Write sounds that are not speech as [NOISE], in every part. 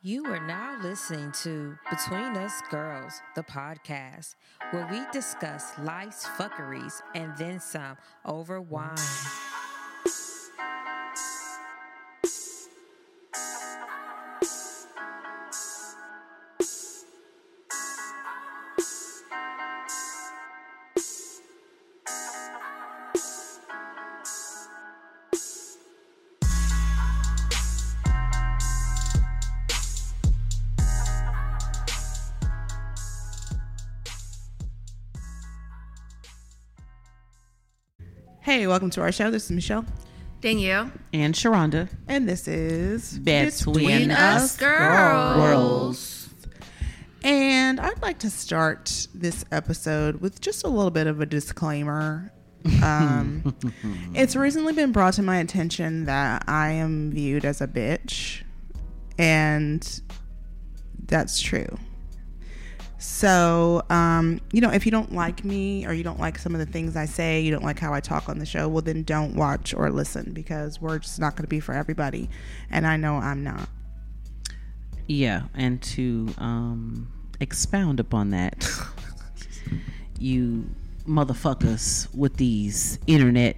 You are now listening to Between Us Girls, the podcast, where we discuss life's fuckeries and then some over wine. Welcome to our show. This is Michelle, Danielle. and Sharonda. and this is Between Us Girls. And I'd like to start this episode with just a little bit of a disclaimer. [LAUGHS] Um, it's recently been brought to my attention that I am viewed as a bitch, and that's true. So, um, you know, if you don't like me or you don't like some of the things I say, you don't like how I talk on the show, well, then don't watch or listen because we're just not going to be for everybody. And I know I'm not. Yeah, and to um, expound upon that, you motherfuckers with these internet,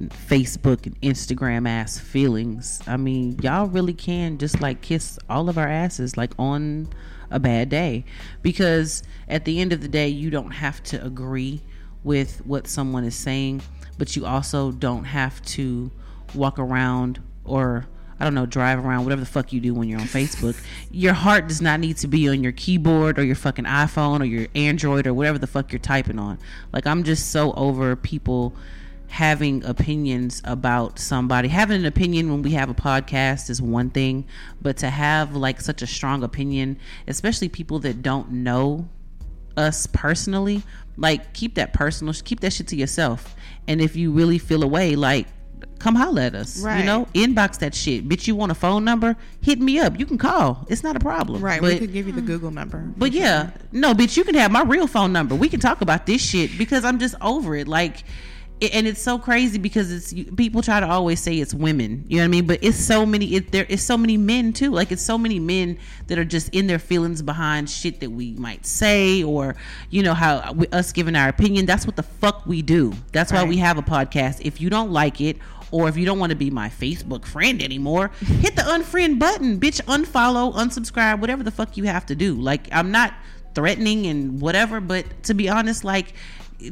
Facebook, and Instagram ass feelings. I mean, y'all really can just like kiss all of our asses like on a bad day because at the end of the day, you don't have to agree with what someone is saying, but you also don't have to walk around or I don't know, drive around, whatever the fuck you do when you're on Facebook. Your heart does not need to be on your keyboard or your fucking iPhone or your Android or whatever the fuck you're typing on. Like, I'm just so over people having opinions about somebody. Having an opinion when we have a podcast is one thing, but to have like such a strong opinion, especially people that don't know us personally, like keep that personal, keep that shit to yourself. And if you really feel a way, like come holler at us. You know, inbox that shit. Bitch, you want a phone number? Hit me up. You can call. It's not a problem. Right. But, we could give you the hmm. Google number. but yeah, no, bitch, you can have my real phone number. We can talk about this shit because I'm just over it. Like, it- and it's so crazy because it's people try to always say it's women. You know what I mean? But it's so many. It, there is so many men too. Like it's so many men that are just in their feelings behind shit that we might say or you know how we, us giving our opinion. That's what the fuck we do. That's why Right. we have a podcast. If you don't like it. Or if you don't want to be my Facebook friend anymore, hit the unfriend button, bitch. Unfollow, unsubscribe, whatever the fuck you have to do. Like I'm not threatening and whatever, but to be honest, like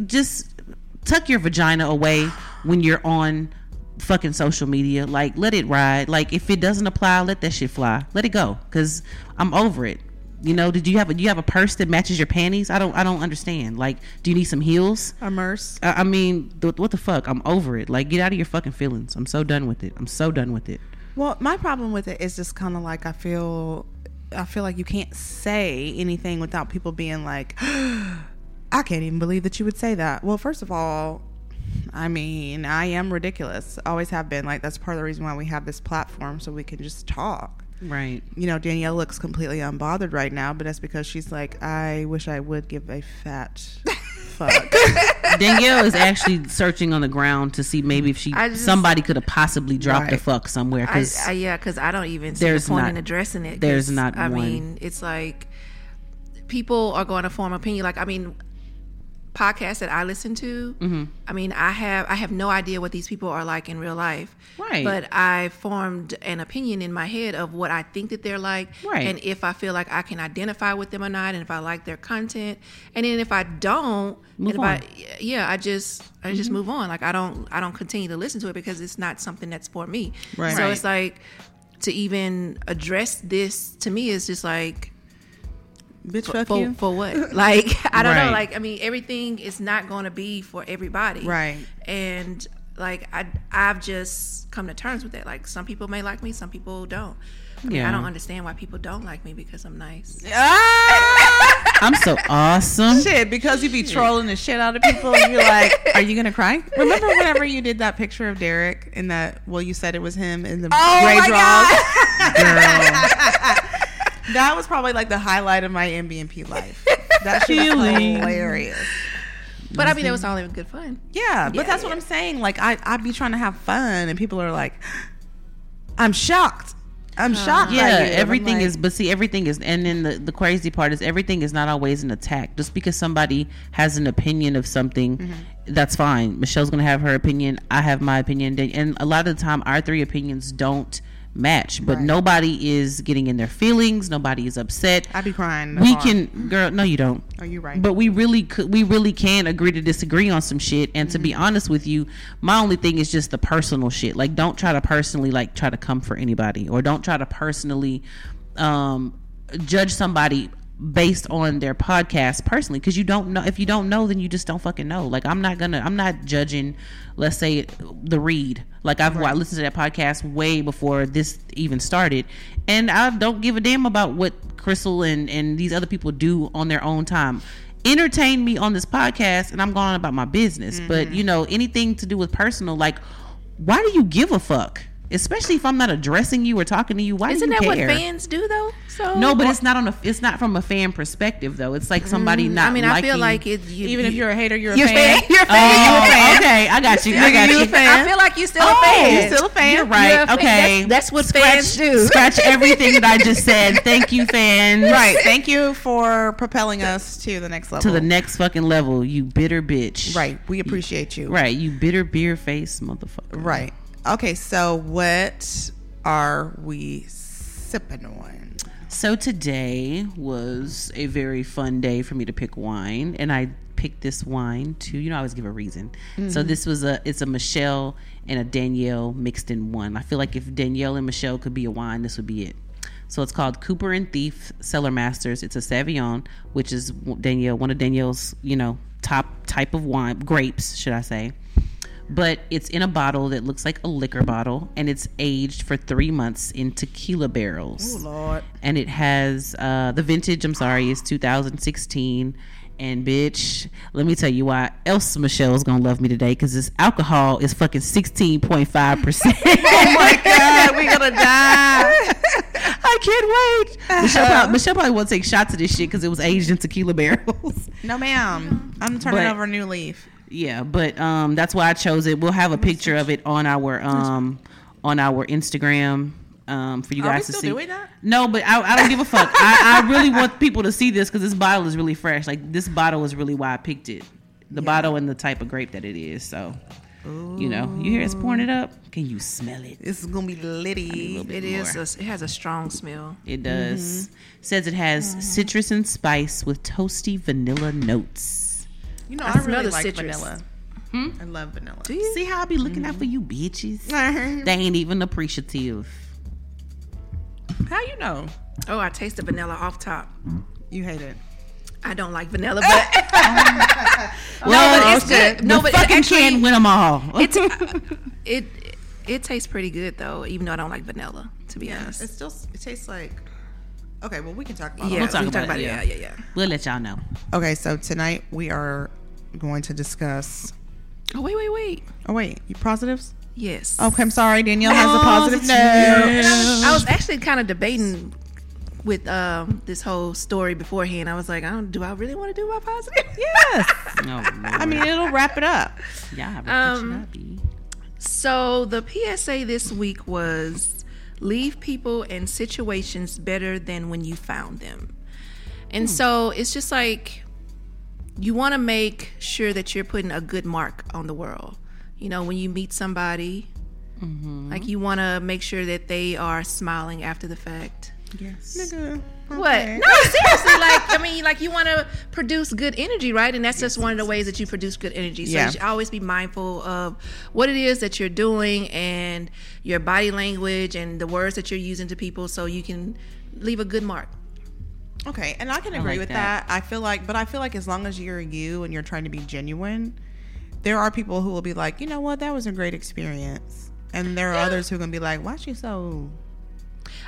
just tuck your vagina away when you're on fucking social media. Like let it ride. Like if it doesn't apply, let that shit fly. Let it go. Cause I'm over it. You know, did you have a do you have a purse that matches your panties? I don't I don't understand. Like, do you need some heels? Immerse. I, I mean, th- what the fuck? I'm over it. Like, get out of your fucking feelings. I'm so done with it. I'm so done with it. Well, my problem with it is just kind of like I feel, I feel like you can't say anything without people being like, [GASPS] I can't even believe that you would say that. Well, first of all, I mean, I am ridiculous. Always have been. Like that's part of the reason why we have this platform so we can just talk. Right. You know, Danielle looks completely unbothered right now, but that's because she's like, I wish I would give a fat [LAUGHS] fuck. Danielle is actually searching on the ground to see maybe if she just- somebody could have possibly dropped a Right. fuck somewhere because I, yeah, because I don't even see there's the point not- in addressing it. there's not I one. mean, it's like people are going to form opinion. Like, I mean, podcasts that I listen to. Mm-hmm. I mean, I have I have no idea what these people are like in real life. Right. But I formed an opinion in my head of what I think that they're like, Right. and if I feel like I can identify with them or not, and if I like their content, and then if I don't, Move if on. Mm-hmm. I yeah, I just I just move on. Like I don't I don't continue to listen to it because it's not something that's for me. Right. So Right. it's like to even address this to me is just like Bitch, for, fuck for, you. for what? [LAUGHS] Like [LAUGHS] I don't Right. know. Like I mean, everything is not going to be for everybody, Right. And like I I've just come to terms with that. Like some people may like me, some people don't. I mean, I don't understand why people don't like me because I'm nice. [LAUGHS] Ah! I'm so awesome. Shit, because you be trolling the shit out of people, and you're like, "Are you gonna cry?" Remember whenever you did that picture of Derek in that? Well, you said it was him in the Oh gray my drawers. Girl. That was probably like the highlight of my MBNP life. That shit was hilarious. But I mean, it was all even good fun. Yeah, but Yeah, that's what. I'm saying. Like I, I be trying to have fun, and people are like, "I'm shocked. I'm shocked." by yeah you." Everything like, is but see everything is and then the, the crazy part is everything is not always an attack just because somebody has an opinion of something Mm-hmm. that's fine michelle's gonna have her opinion i have my opinion and a lot of the time our three opinions don't match but Right. nobody is getting in their feelings nobody is upset I be crying. we can girl no you don't Oh, you right. but we really could we really can agree to disagree on some shit and to be Mm-hmm. honest with you my only thing is just the personal shit like don't try to personally like try to come for anybody or don't try to personally um judge somebody based on their podcast personally because you don't know if you don't know then you just don't fucking know. Like i'm not gonna i'm not judging let's say the read. Like i've I listened to that podcast way before this even started and i don't give a damn about what Crissle and and these other people do on their own time. Entertain me on this podcast and i'm going on about my business but mm-hmm. you know anything to do with personal like why do you give a fuck especially if i'm not addressing you or talking to you why Isn't do you that care what fans do though? So no, but it's not on a. It's not from a fan perspective though. It's like somebody mm, not. I mean, I feel like it. You, even if you- you're a hater, you're a you're fan. fan. You're a Oh, fan. okay, I got you. I got you you. I feel like you're still Oh, a fan. You're still a fan. You're right. You're a fan. okay, That's- that's what scratch, fans do. Scratch [LAUGHS] everything that I just said. Thank you, fans. Right. Thank you for propelling us to the next level. To the next fucking level, you bitter bitch. Right. We appreciate you. Right. You bitter beer face motherfucker. Right. Okay. So what are we sipping on? So today was a very fun day for me to pick wine, and I picked this wine to you know I always give a reason. So mm-hmm. this was a it's a Michelle and a Danielle mixed in one. I feel like if Danielle and Michelle could be a wine, this would be it. So it's called Cooper and Thief Cellar Masters. It's a Sauvignon, which is Danielle one of Danielle's you know top type of wine grapes, should I say? But it's in a bottle that looks like a liquor bottle and it's aged for three months in tequila barrels Oh, Lord. and it has uh the vintage i'm sorry is 2016 and bitch let me tell you why else michelle's gonna love me today because this alcohol is fucking 16.5 percent [LAUGHS] Oh my God, we gonna die. [LAUGHS] i can't wait michelle probably, michelle probably won't take shots of this shit because it was aged in tequila barrels No, ma'am. I'm turning But- over a new leaf. Yeah, but um, that's why I chose it. We'll have a picture of it on our um on our Instagram um for you Are guys to still see. doing that? No, but I, I don't give a fuck. [LAUGHS] I, I really want people to see this because this bottle is really fresh. Like this bottle is really why I picked it. The bottle and the type of grape that it is. So, you know, you hear us pouring it up. Can you smell it? This is gonna be litty. It is. A, it has a strong smell. It does. Mm-hmm. Says it has citrus and spice with toasty vanilla notes. You know, I I, smell really the like citrus. vanilla. Hmm? I love vanilla. Do you? See how I be looking out for you bitches? [LAUGHS] They ain't even appreciative. How you know? Oh, I taste the vanilla off top. You hate it. I don't like vanilla, but [LAUGHS] [LAUGHS] Well, but it's good. No, but it fucking actually- can win them all. it's uh, it it tastes pretty good though, even though I don't like vanilla. To be honest. It still it tastes like. Okay, well we can talk about. yeah, all We'll talk we can about it, Yeah, yeah. yeah, yeah. we'll let y'all know. Okay, so tonight we are going to discuss. Oh wait, wait, wait. Oh wait, you positives? Yes. Okay, I'm sorry. Danielle has a Oh, positive note. And I, was, I was actually kind of debating with um, this whole story beforehand. I was like, I don't, do I really want to do my positive? [LAUGHS] Yes. Oh, Lord. I mean, it'll wrap it up. yeah, um. So the PSA this week was leave people and situations better than when you found them. And so it's just like you want to make sure that you're putting a good mark on the world. You know, when you meet somebody, mm-hmm. like you want to make sure that they are smiling after the fact. Yes. Nigga, What? No, seriously. Like, I mean, like you want to produce good energy, right? And that's just one of the ways that you produce good energy. So Yeah. you should always be mindful of what it is that you're doing and your body language and the words that you're using to people, so you can leave a good mark. Okay, and I can agree like with that. that. I feel like, but I feel like as long as you're you and you're trying to be genuine, there are people who will be like, you know what, that was a great experience, and there are others who are gonna be like, why she so?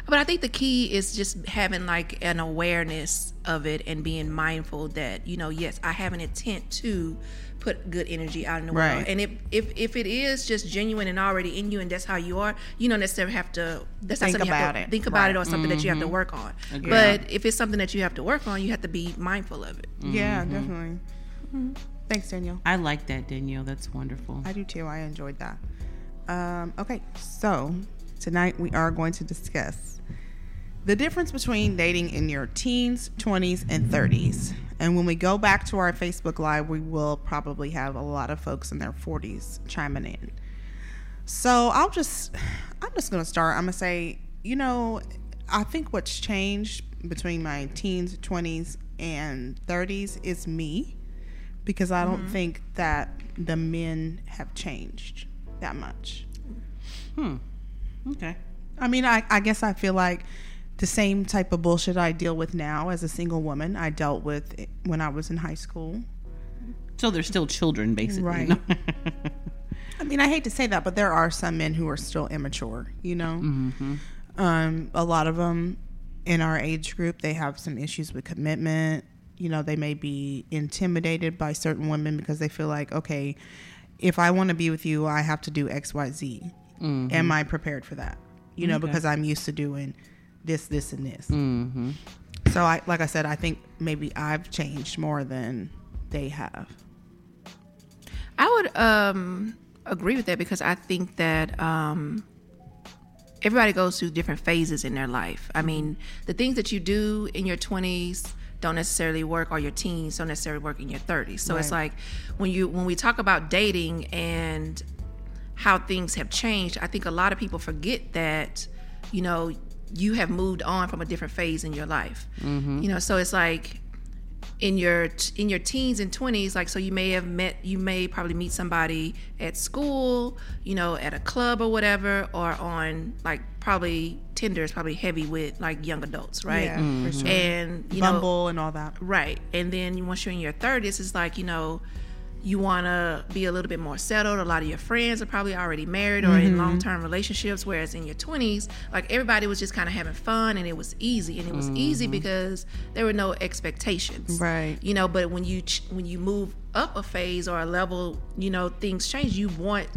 But I think the key is just having like an awareness of it and being mindful that you know, yes, I have an intent to put good energy out in the world. Right. And if if if it is just genuine and already in you, and that's how you are, you don't necessarily have to. That's Think not something you have about to it. think about Right. it or something that you have to mm-hmm. work on. Agreed. But if it's something that you have to work on, you have to be mindful of it. Mm-hmm. Yeah, definitely. Mm-hmm. Thanks, Danielle. I like that, Danielle. That's wonderful. I do too. I enjoyed that. Um, okay, so tonight we are going to discuss the difference between dating in your teens, 20s, and 30s. And when we go back to our Facebook Live, we will probably have a lot of folks in their 40s chiming in. So I'll just, I'm just going to start. I'm going to say, you know, I think what's changed between my teens, 20s, and 30s is me because I don't think that the men have changed that much. Hmm. Okay. I mean, I, I guess I feel like the same type of bullshit I deal with now as a single woman, I dealt with when I was in high school. So they're still children, basically. Right. [LAUGHS] I mean, I hate to say that, but there are some men who are still immature, you know? Um, a lot of them in our age group, they have some issues with commitment. You know, they may be intimidated by certain women because they feel like, okay, if I want to be with you, I have to do X, Y, Z. Am I prepared for that? You know, Okay. because I'm used to doing this, this, and this. mm-hmm. So, I, like I said, I think maybe I've changed more than they have. I would um, agree with that because I think that um, everybody goes through different phases in their life. I mean, the things that you do in your 20s don't necessarily work, or your teens don't necessarily work in your 30s. So it's like when you when we talk about dating and how things have changed, I think a lot of people forget that you know you have moved on from a different phase in your life. Mm-hmm. You know, so it's like in your in your teens and 20s like so you may have met you may probably meet somebody at school you know at a club or whatever or on like probably tinder is probably heavy with like young adults right Yeah, for mm-hmm. sure. and you know Bumble and all that. Right. And then once you're in your 30s, it's like, you know, you want to be a little bit more settled. A lot of your friends are probably already married or Mm-hmm. in long term relationships. Whereas in your 20s, like everybody was just kind of having fun and it was easy. And it was easy because there were no expectations. Mm-hmm. Right. You know, but when you, ch- when you move up a phase or a level, you know, things change. You want,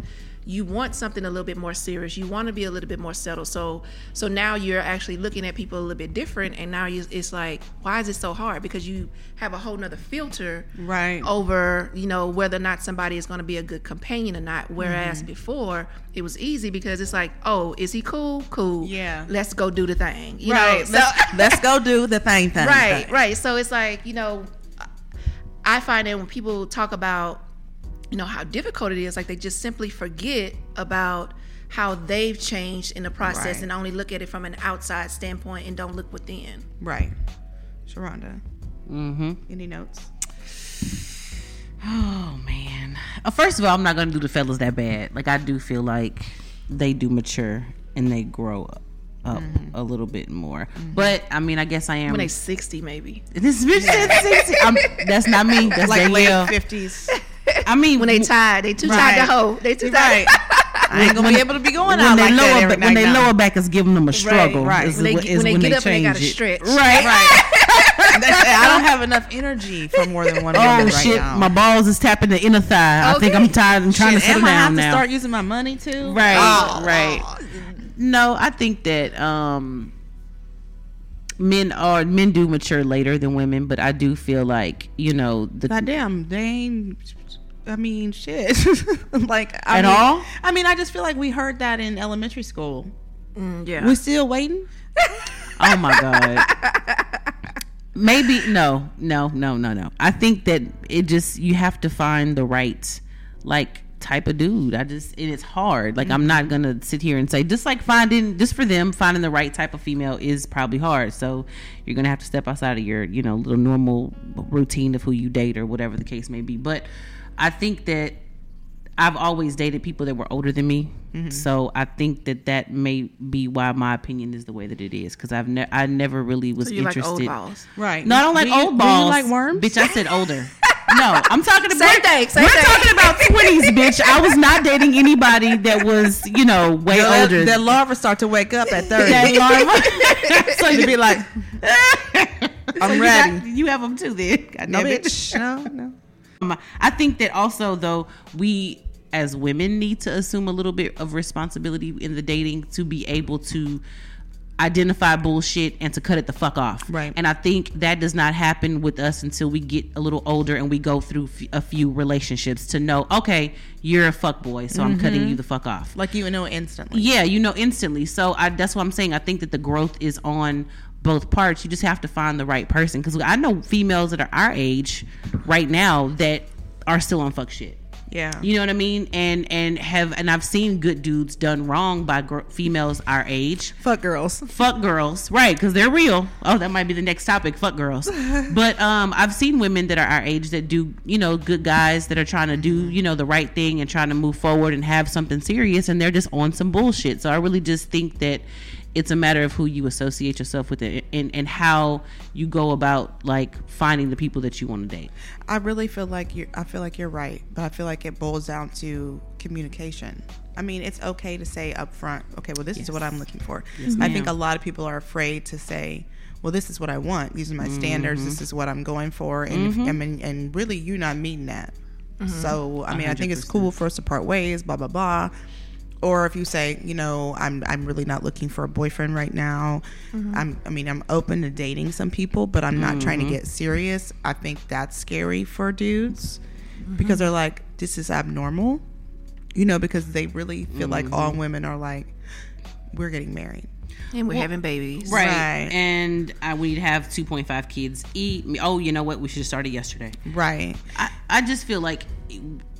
you want something a little bit more serious. You want to be a little bit more settled. So so now you're actually looking at people a little bit different, and now you, it's like, why is it so hard? Because you have a whole nother filter Right. over you know whether or not somebody is going to be a good companion or not. Whereas Mm-hmm. before it was easy because it's like, oh, is he cool? Cool. Yeah. Let's go do the thing. You right. Know? So- let's, [LAUGHS] let's go do the thing thing. right thing. right so it's like you know i find that when people talk about you know how difficult it is like they just simply forget about how they've changed in the process Right. and only look at it from an outside standpoint and don't look within Right. Sharonda, Mm-hmm. any notes? Oh man. Uh, first of all, I'm not gonna do the fellas that bad. Like I do feel like they do mature and they grow up, up a little bit more. But I mean, I guess I am. when they 60 maybe [LAUGHS] this bitch said 60. I'm, that's not me. That's Like late fifties. I mean, when they tired they too tired to hold they too tired right. I ain't gonna be able to be going when out they like that every ba- when night they lower back is giving them a struggle. right. is When they what- get- is when they get up and they gotta it. stretch. Right. Right. [LAUGHS] I don't have enough energy for more than one. Oh right shit! now. My balls is tapping the inner thigh. I think I'm tired. I'm trying Shit, to settle am I have now. to start using my money too? Right, Oh. right. No, I think that um men are men do mature later than women, but I do feel like, you know, the Goddamn, they ain't. I mean, shit. [LAUGHS] like I At mean, all? I mean, I just feel like we heard that in elementary school. Mm, yeah we're still waiting. [LAUGHS] Oh my god. Maybe no, no, no, no, no. I think that it just you have to find the right like type of dude. I just and it's hard. Like I'm not gonna sit here and say just like finding just for them finding the right type of female is probably hard. So you're gonna have to step outside of your you know little normal routine of who you date or whatever the case may be. But I think that I've always dated people that were older than me, mm-hmm. so I think that that may be why my opinion is the way that it is. Because I've ne- I never really was so you like interested. old balls Right. No, I don't like Do you- old do balls. you like worms? Bitch, I said older. [LAUGHS] no, I'm talking about Same thing, same we're thing. talking about [LAUGHS] twenties, bitch. I was not dating anybody that was, you know, way That- older. That larva start to wake up at thirty. That larva. [LAUGHS] so you'd be like, I'm So you ready. got- You, have them too, then. God no, damn it. bitch. No, no. Um, I think that also though we as women need to assume a little bit of responsibility in the dating to be able to identify bullshit and to cut it the fuck off. Right. And I think that does not happen with us until we get a little older and we go through f- a few relationships to know, okay, you're a fuck boy, so I'm cutting you the fuck off. Like you know instantly. Yeah, you know instantly. So I, that's what I'm saying. I think that the growth is on both parts. You just have to find the right person because I know females that are our age right now that are still on fuck shit. Yeah. You know what I mean? And and have and I've seen good dudes done wrong by gr- females our age. Fuck girls. Fuck girls, right? Because they're real. Oh, that might be the next topic. Fuck girls. [LAUGHS] but um, I've seen women that are our age that do, you know, good guys that are trying to do, you know, the right thing and trying to move forward and have something serious, and they're just on some bullshit. So I really just think that it's a matter of who you associate yourself with it and, and how you go about like finding the people that you want to date. I really feel like you're. I feel like you're right, but I feel like it boils down to communication. I mean, it's okay to say up front, okay, well this is what I'm looking for. I think a lot of people are afraid to say, well, this is what I want. These are my standards. Mm-hmm. This is what I'm going for, and if, mm-hmm. I mean, and really, you're not meeting that. Mm-hmm. So, I mean, I think it's cool for us to part ways. Blah blah blah. Or if you say, you know, I'm I'm really not looking for a boyfriend right now. Mm-hmm. I'm I mean, I'm open to dating some people, but I'm not trying to mm-hmm. get serious. I think that's scary for dudes mm-hmm. because they're like, this is abnormal. You know, because they really feel like all women are like, we're getting married. And we're having babies. Right. Right. And uh, we'd have 2.5 kids eat. Oh, you know what? We should have started yesterday. Right. I, I just feel like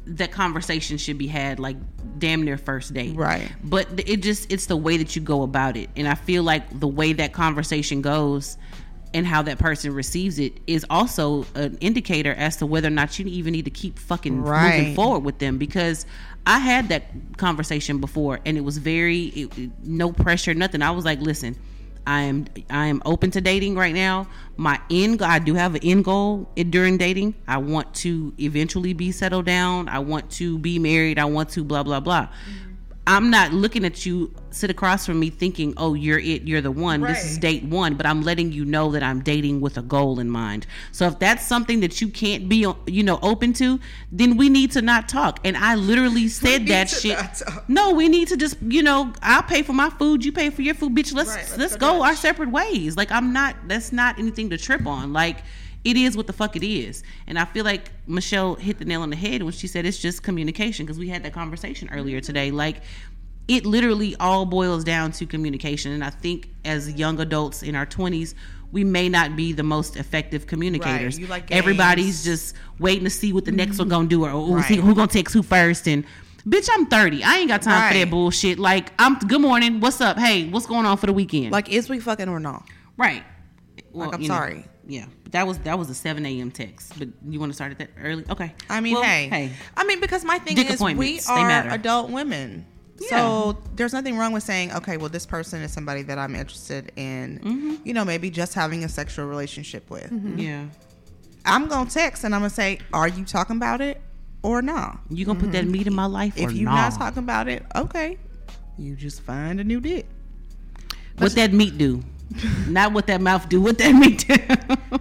that conversation should be had like damn near first date. Right. But it just it's the way that you go about it. And I feel like the way that conversation goes and how that person receives it is also an indicator as to whether or not you even need to keep fucking moving forward with them because I had that conversation before and it was very it- no pressure nothing. I was like, "Listen, I am I am open to dating right now. My end I do have an end goal during dating. I want to eventually be settled down. I want to be married. I want to blah blah blah. I'm not looking at you sit across from me thinking, "Oh, you're it. You're the one. This is date one." But I'm letting you know that I'm dating with a goal in mind. So if that's something that you can't be, you know, open to, then we need to not talk. And I literally said that shit. No, we need to just, you know, I'll pay for my food, you pay for your food, bitch. Let's Right, let's, let's go go our separate ways. Like I'm not that's not anything to trip on. Like it is what the fuck it is. And I feel like Michelle hit the nail on the head when she said it's just communication because we had that conversation earlier mm-hmm. today. Like it literally all boils down to communication. And I think as young adults in our 20s, we may not be the most effective communicators. You like Everybody's just waiting to see what the next one mm-hmm. gonna do or oh, see Right. who gonna text who first and bitch i'm 30 i ain't got time for that bullshit like i'm good morning what's up hey what's going on for the weekend Like, is we fucking or not? right well, I'm you know, sorry. Yeah but that was that was a 7 a.m text. But you want to start at that early? Okay. I mean, Well, hey, hey. I mean, because my thing Dick is, we are adult women. So there's nothing wrong with saying, okay, well, this person is somebody that I'm interested in, Mm-hmm. you know, maybe just having a sexual relationship with. yeah. I'm gonna text and I'm gonna say, are you talking about it or not? you gonna put that meat in my life If you're nah? not talking about it, okay, you just find a new dick. what that meat do not what that mouth do what that meat do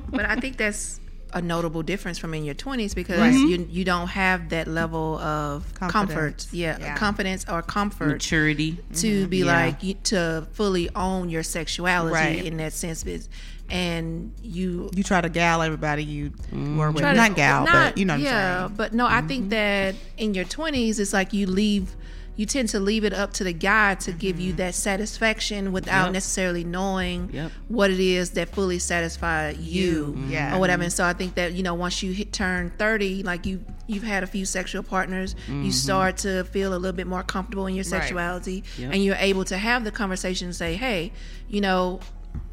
But I think that's a notable difference from in your 20s because Right. you you don't have that level of comfort. Yeah, Yeah. confidence or comfort maturity to be Yeah. like you, to fully own your sexuality Right. in that sense is- and you You try to gal everybody you were with, try to- not gal, but you know what yeah I'm saying. Mm-hmm. but no i think that in your 20s it's like you leave you tend to leave it up to the guy to give you mm-hmm. that satisfaction without Yep. necessarily knowing Yep. what it is that fully satisfy you mm-hmm. Yeah. or whatever and mm-hmm. so i think that you know once you hit turn 30 like you you've had a few sexual partners you start to feel a little bit more comfortable in your Right. sexuality Yep. and you're able to have the conversation and say hey you know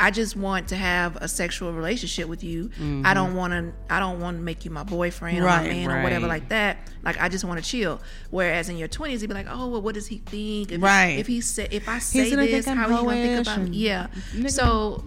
I just want to have a sexual relationship with you. I mm-hmm. don't want to. I don't want to make you my boyfriend or my Right, man or whatever like that. Like I just want to chill. Whereas in your twenties, you'd be like, oh, well, what does he think? If, Right. If he say, if I say this, how you gonna think about me? Yeah. So,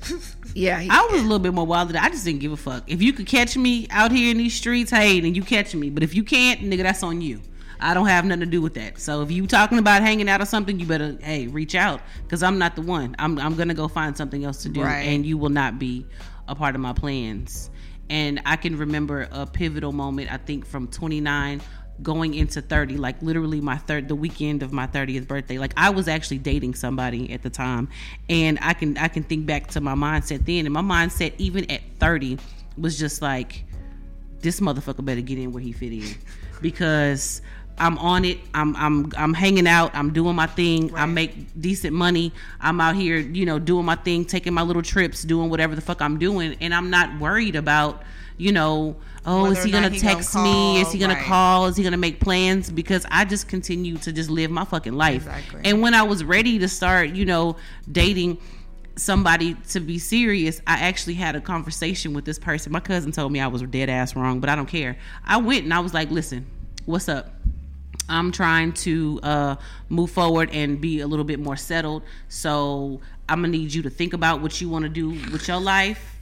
[LAUGHS] yeah. he- I was a little bit more wild. I just didn't give a fuck. If you could catch me out here in these streets, hey, then you catch me. But if you can't, nigga, that's on you. I don't have nothing to do with that. So if you talking about hanging out or something, you better hey reach out because I'm not the one. I'm I'm gonna go find something else to do, Right. and you will not be a part of my plans. And I can remember a pivotal moment. I think from 29 going into 30 like literally my third the weekend of my 30th birthday like i was actually dating somebody at the time and i can i can think back to my mindset then and my mindset even at 30 was just like this motherfucker better get in where he fit in because I'm on it. I'm I'm I'm hanging out. I'm doing my thing. I make decent money. I'm out here, you know, doing my thing, taking my little trips, doing whatever the fuck I'm doing, and I'm not worried about, you know, oh, Whether is he gonna he gonna text me? Is he gonna right. call? Is he gonna make plans? Because I just continue to just live my fucking life. Exactly. And when I was ready to start, you know, dating somebody to be serious, I actually had a conversation with this person. My cousin told me I was dead ass wrong, but I don't care. I went and I was like, listen, what's up? I'm trying to uh, move forward and be a little bit more settled. So I'm gonna need you to think about what you want to do with your life,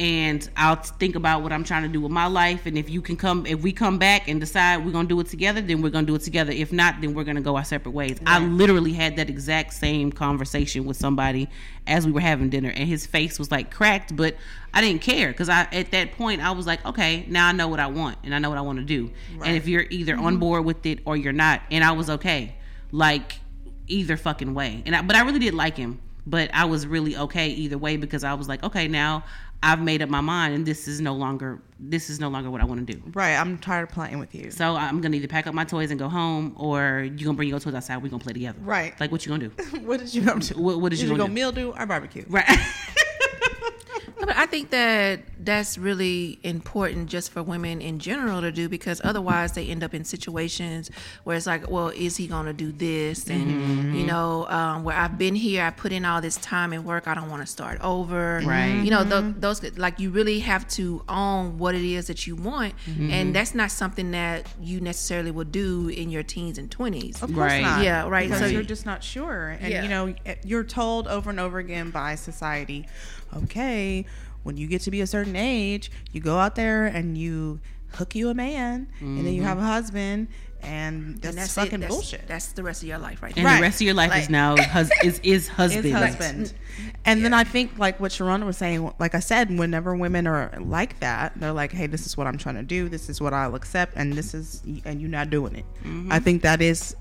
and I'll think about what I'm trying to do with my life. And if you can come, if we come back and decide we're gonna do it together, then we're gonna do it together. If not, then we're gonna go our separate ways. I literally had that exact same conversation with somebody as we were having dinner, and his face was like cracked, but I didn't care because I at that point I was like, okay, now I know what I want and I know what I want to do. And if you're either on mm-hmm. board with it or you're not, and I was okay, like either fucking way. And I, but I really did like him, but I was really okay either way because I was like, okay, now I've made up my mind, and this is no longer this is no longer what I want to do. Right. I'm tired of playing with you. So I'm gonna either pack up my toys and go home, or you gonna bring your toys outside. We are gonna play together. Right. Like what you gonna do? [LAUGHS] what did you go to? What- what did you you gonna go do? meal do or barbecue? Right. [LAUGHS] No, But I think that that's really important just for women in general to do because mm-hmm. otherwise they end up in situations where it's like, well, is he going to do this? And, mm-hmm. you know, um, where I've been here, I put in all this time and work, I don't want to start over. Right. You know, tho- mm-hmm. those, like, you really have to own what it is that you want. And that's not something that you necessarily will do in your teens and 20s. Of course Right. not. Yeah, right. Because So- you're just not sure, and Yeah. you know eh, you're told over and over again by society, okay, when you get to be a certain age, you go out there and you hook you a man, and then you mm-hmm. have a husband, and that's, And that's fucking it. That's, bullshit. That's the rest of your life right and. Right. the rest of your life is now hus- [LAUGHS] is is husband. His husband. Mm-hmm. And then I think like what Sharonda was saying, like I said, whenever women are like that, they're like, "Hey, this is what I'm trying to do. This is what I'll accept, and this is and you're not doing it." Mm-hmm. I think that is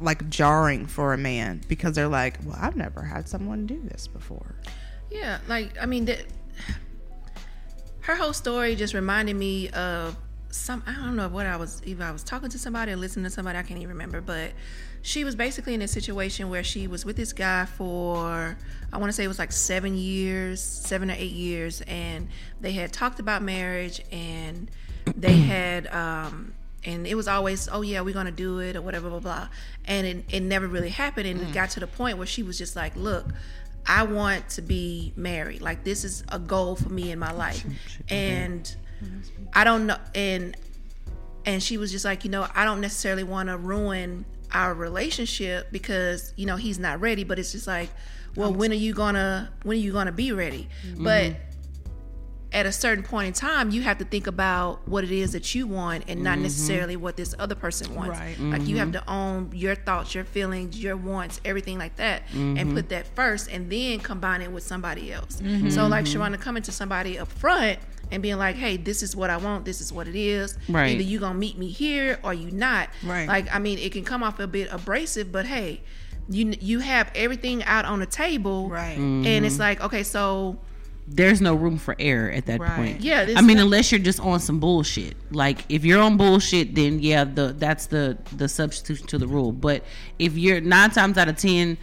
like jarring for a man because they're like, "Well, I've never had someone do this before." Yeah, like I mean, the, her whole story just reminded me of some. I don't know what I was. Either I was talking to somebody or listening to somebody. I can't even remember. But she was basically in a situation where she was with this guy for I want to say it was like seven years, seven or eight years, and they had talked about marriage and they [CLEARS THROAT] had. um and it was always, oh yeah, we're gonna do it or whatever, blah blah, and it, it never really happened. And it got to the point where she was just like, look, I want to be married. Like this is a goal for me in my life. And I don't know and and she was just like, you know, I don't necessarily want to ruin our relationship because, you know, he's not ready, but it's just like, well, when are you going to when are you going to be ready? But at a certain point in time, you have to think about what it is that you want and not mm-hmm. necessarily what this other person wants. Right. Like you have mm-hmm. to own your thoughts, your feelings, your wants, everything like that, and put mm-hmm. that first, and then combine it with somebody else. So, like Sharonda coming to somebody up front and being like, "Hey, this is what I want. This is what it is. Right. Either you gonna meet me here or you not." Right. Like, I mean, it can come off a bit abrasive, but hey, you you have everything out on the table, Right. And it's like, okay, so There's no room for error at that Right. point. Yeah, this I mean, unless you're just on some bullshit. Like if you're on bullshit, then yeah, the that's the the substitution to the rule. But if you're nine times out of ten,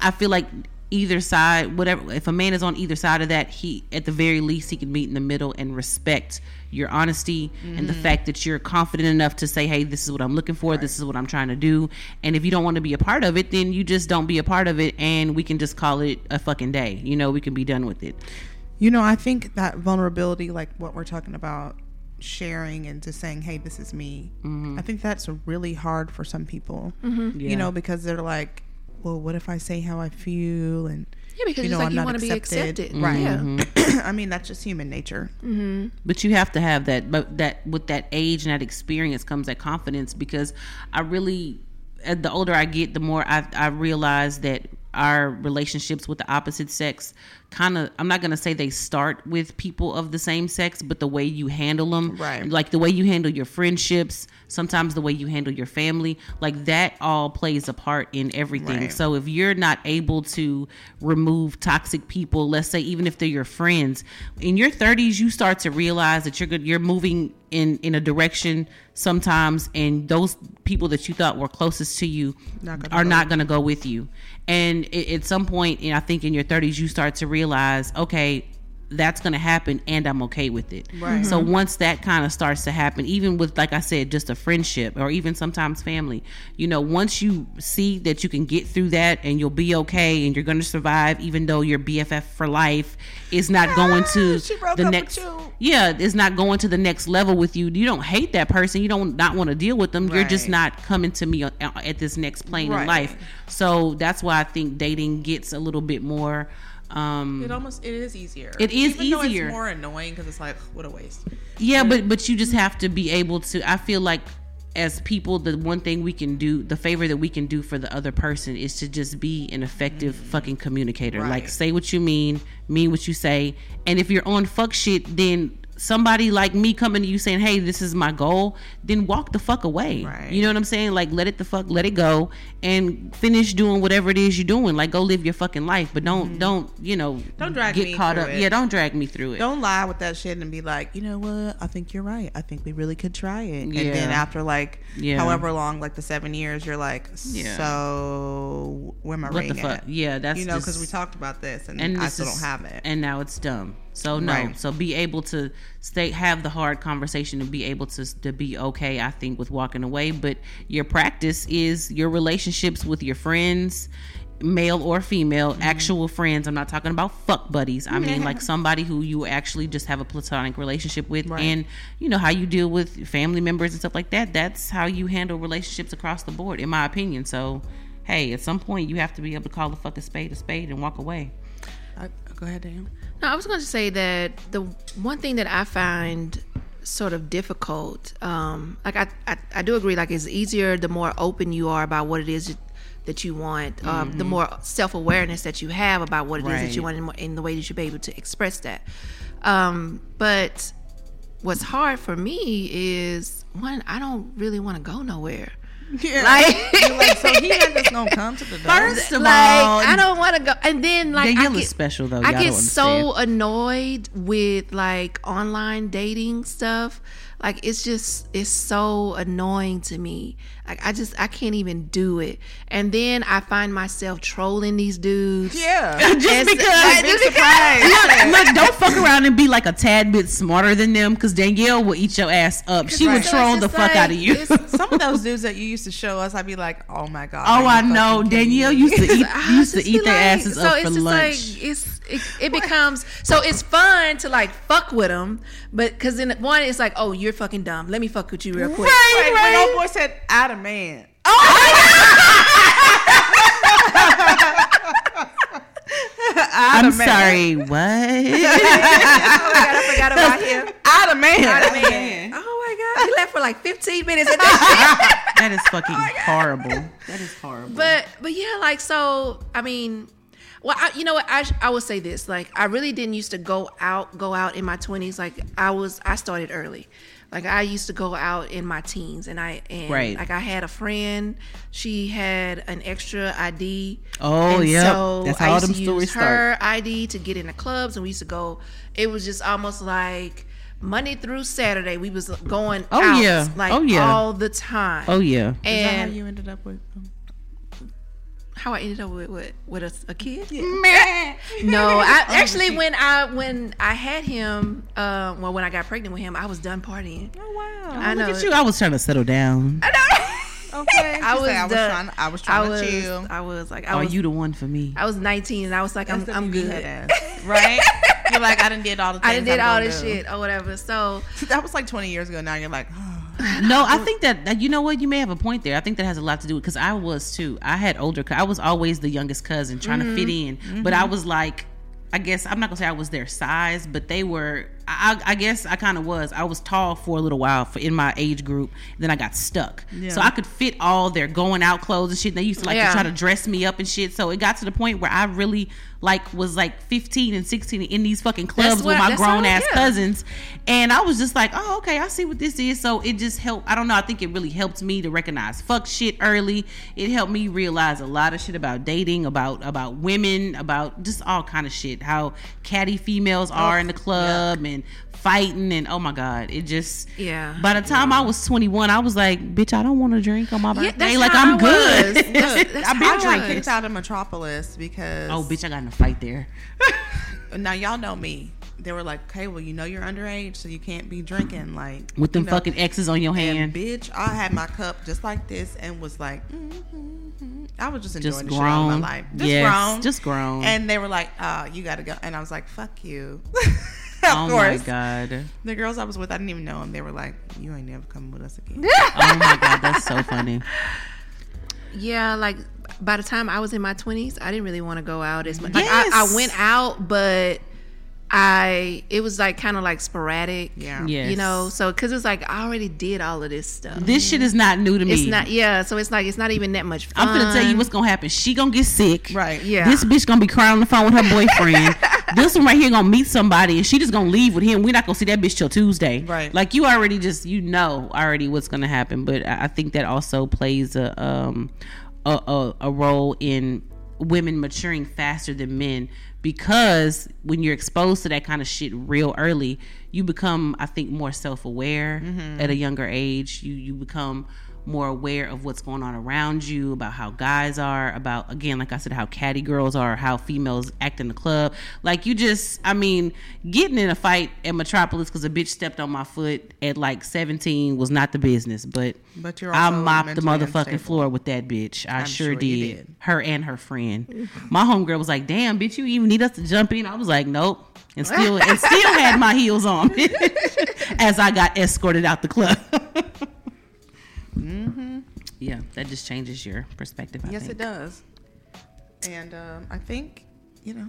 I feel like either side, whatever. If a man is on either side of that, he at the very least he can meet in the middle and respect your honesty and the mm-hmm. fact that you're confident enough to say, "Hey, this is what I'm looking for. This is what I'm trying to do." And if you don't want to be a part of it, then you just don't be a part of it, and we can just call it a fucking day. You know, we can be done with it. You know, I think that vulnerability, like what we're talking about, sharing and just saying, "Hey, this is me." Mm-hmm. I think that's really hard for some people. Yeah. You know, because they're like, "Well, what if I say how I feel?" And yeah, because you it's know, like I'm you not want to be accepted. accepted, Right. Yeah. [CLEARS THROAT] I mean, that's just human nature. but you have to have that but that with that age and that experience comes that confidence because i really uh, the older i get the more i, I realize that our relationships with the opposite sex kind of I'm not gonna say they start with people of the same sex, but the way you handle them, Right. Like the way you handle your friendships, sometimes the way you handle your family, like that all plays a part in everything. Right. So if you're not able to remove toxic people, let's say even if they're your friends, in your 30s you start to realize that you're good, you're moving in in a direction sometimes, and those people that you thought were closest to you Not are go not going to go with you. And i- at some point, and I think in your 30s, you start to realize, okay, that's going to happen and I'm okay with it. Right. So once that kind of starts to happen, even with, like I said, just a friendship or even sometimes family, you know, once you see that you can get through that and you'll be okay and you're going to survive, even though your BFF for life is not going to Ah, the next, yeah, it's not going to the next level with you. You don't hate that person. You don't not want to deal with them. You're just not coming to me at this next plane Right. in life. So that's why I think dating gets a little bit more. Um, It almost it is easier. It is Even though easier. it's more annoying because it's like what a waste. yeah, but but you just have to be able to. I feel like as people, the one thing we can do, the favor that we can do for the other person is to just be an effective fucking communicator. Like say what you mean, mean what you say, and if you're on fuck shit, then somebody like me coming to you saying, "Hey, this is my goal," then walk the fuck away. Right. You know what I'm saying? Like let it the fuck let it go and finish doing whatever it is you're doing. Like go live your fucking life, but don't don't you know Mm-hmm. Don't drag get me caught up. it. Yeah, don't drag me through it. Don't lie with that shit and be like, you know what? I think you're right. I think we really could try it. And then after like Yeah. however long, like the seven years, you're like, Yeah. so where am I what the fuck? at? Yeah, that's you know, because we talked about this and, and I still is- don't have it. and now it's dumb so no Right. so be able to stay have the hard conversation and be able to to be okay i think with walking away but your practice is your relationships with your friends male or female Mm-hmm. actual friends i'm not talking about fuck buddies i mean like somebody who you actually just have a platonic relationship with Right. and you know how you deal with family members and stuff like that that's how you handle relationships across the board in my opinion so hey at some point you have to be able to call the fucking spade a spade and walk away I, go ahead, Dan. No, I was going to say that the one thing that I find sort of difficult, um, like I, I, I do agree, like it's easier the more open you are about what it is that you want, um, the more self awareness that you have about what it is that you want, and, and the way that you're able to express that. Um, but what's hard for me is one, I don't really want to go nowhere. Yeah. Like, like, so he ain't just gonna come to the door. First of like all, I don't want to go. And then like I Danielle get, special though. I Y'all get so annoyed with like online dating stuff. Like it's just it's so annoying to me. Like I just I can't even do it. And then I find myself trolling these dudes. yeah. [LAUGHS] [LAUGHS] just It's- because. like, Big just surprise. Look, look, don't fuck around and be like a tad bit smarter than them because Danielle will eat your ass up. She would Right. So troll it's the just fuck out of you. [LAUGHS] Some of those dudes that you used to show us, I'd be like, oh my god. Oh, I know. Danielle me? used to eat used to eat their like- asses so up it's for just lunch. Like, it's it, it becomes so it's fun to like fuck with them, but because then one it's like, oh, you're fucking dumb. Let me fuck with you real quick. Right, right. when old boy said, "Add a man." [LAUGHS] I'm sorry. What? Oh my god, I forgot about him. Add a man. Man. Oh my god, he left for like 15 minutes at that [LAUGHS] [LAUGHS] that is fucking oh horrible. That is horrible. But but yeah, like so. I mean, well, I, you know what? I I would say this. Like, I really didn't used to go out go out in my 20s. Like, I was I started early. Like I used to go out in my teens, and I and Right. like I had a friend. She had an extra ID. Oh, yeah. So That's I how all used them to stories use her ID to get into clubs, and we used to go. It was just almost like Monday through Saturday. We was going. Oh, out, yeah. like Oh, yeah. all the time. oh yeah. Is that how you ended up with? um, how I ended up with with, with a, a kid. [LAUGHS] No, [LAUGHS] I actually when I when I had him, uh, well, when I got pregnant with him, I was done partying. Oh wow. I know. Look at you. I was trying to settle down. [LAUGHS] I know. Okay. I was said, I was done. trying. I was trying I was, to chill. I was like, I Are was, you the one for me? I was 19, and I was like, I'm, I'm good. ass, right? You're like, I done did all the. Things I done did all this do. shit or whatever. So That was like 20 years ago. Now you're like, oh. No, I think that, that you know what you may have a point there. I think that has a lot to do with because I was too. I had older. I was always the youngest cousin trying to mm-hmm. fit in, mm-hmm. but I was like, I guess I'm not gonna say I was their size, but they were. I, I guess I kind of was. I was tall for a little while for in my age group. Then I got stuck, Yeah. so I could fit all their going out clothes and shit. They used to like Yeah. to try to dress me up and shit. So it got to the point where I really like was like 15 and 16 in these fucking clubs That's with my grown ass yeah. cousins, and I was just like, oh okay, I see what this is. So it just helped. I don't know. I think it really helped me to recognize fuck shit early. It helped me realize a lot of shit about dating, about about women, about just all kind of shit. How catty females are in the club and fighting and oh my god, it just Yeah. By the time I was 21, I was like, bitch, I don't want to drink on my Yeah, birthday. that's like I'm I good. was. That's- [LAUGHS] that's I've been I drinking was. out of Metropolis because oh bitch, I got in a fight there. [LAUGHS] now y'all know me. They were like, "Okay, well, you know you're underage, so you can't be drinking." Like With them you know. fucking X's on your And hand. bitch, I had my cup just like this and was like, mm, mm, mm. I was just enjoying Just the shit out of my life. Just Yes, grown. just grown. And they were like, uh, you gotta go. And I was like, fuck you. [LAUGHS] [LAUGHS] of oh my course. god. The girls I was with, I didn't even know them. They were like, you ain't never coming with us again. Oh my god, that's so funny. [LAUGHS] Yeah, like by the time I was in my twenties, I didn't really want to go out as much. Like Yes. I, I went out, but I it was like kind of like sporadic. Yeah. Yes. You know, so because it was like I already did all of this stuff. This shit is not new to me. It's not, yeah. So it's like it's not even that much fun. I'm gonna tell you what's gonna happen. She gonna get sick. Right. Yeah. This bitch gonna be crying on the phone with her boyfriend. [LAUGHS] this one right here gonna meet somebody and she just gonna leave with him. We're not gonna see that bitch till Tuesday. Right. Like you already just you know already what's gonna happen. But I think that also plays a um a, a, a role in women maturing faster than men because when you're exposed to that kind of shit real early, you become I think more self aware at a younger age. You you become more aware of what's going on around you, about how guys are, about again, like I said, how catty girls are, how females act in the club. Like you just, I mean, getting in a fight at Metropolis because a bitch stepped on my foot at like 17 was not the business, but But you're I mopped the motherfucking unstable. floor with that bitch. I sure, sure did. did. Her and her friend. My homegirl was like, "Damn, bitch, you even need us to jump in?" I was like, "Nope." And still, and still had my heels on [LAUGHS] as I got escorted out the club. [LAUGHS] Yeah, that just changes your perspective. I Yes, think. it does. And um, I think, you know,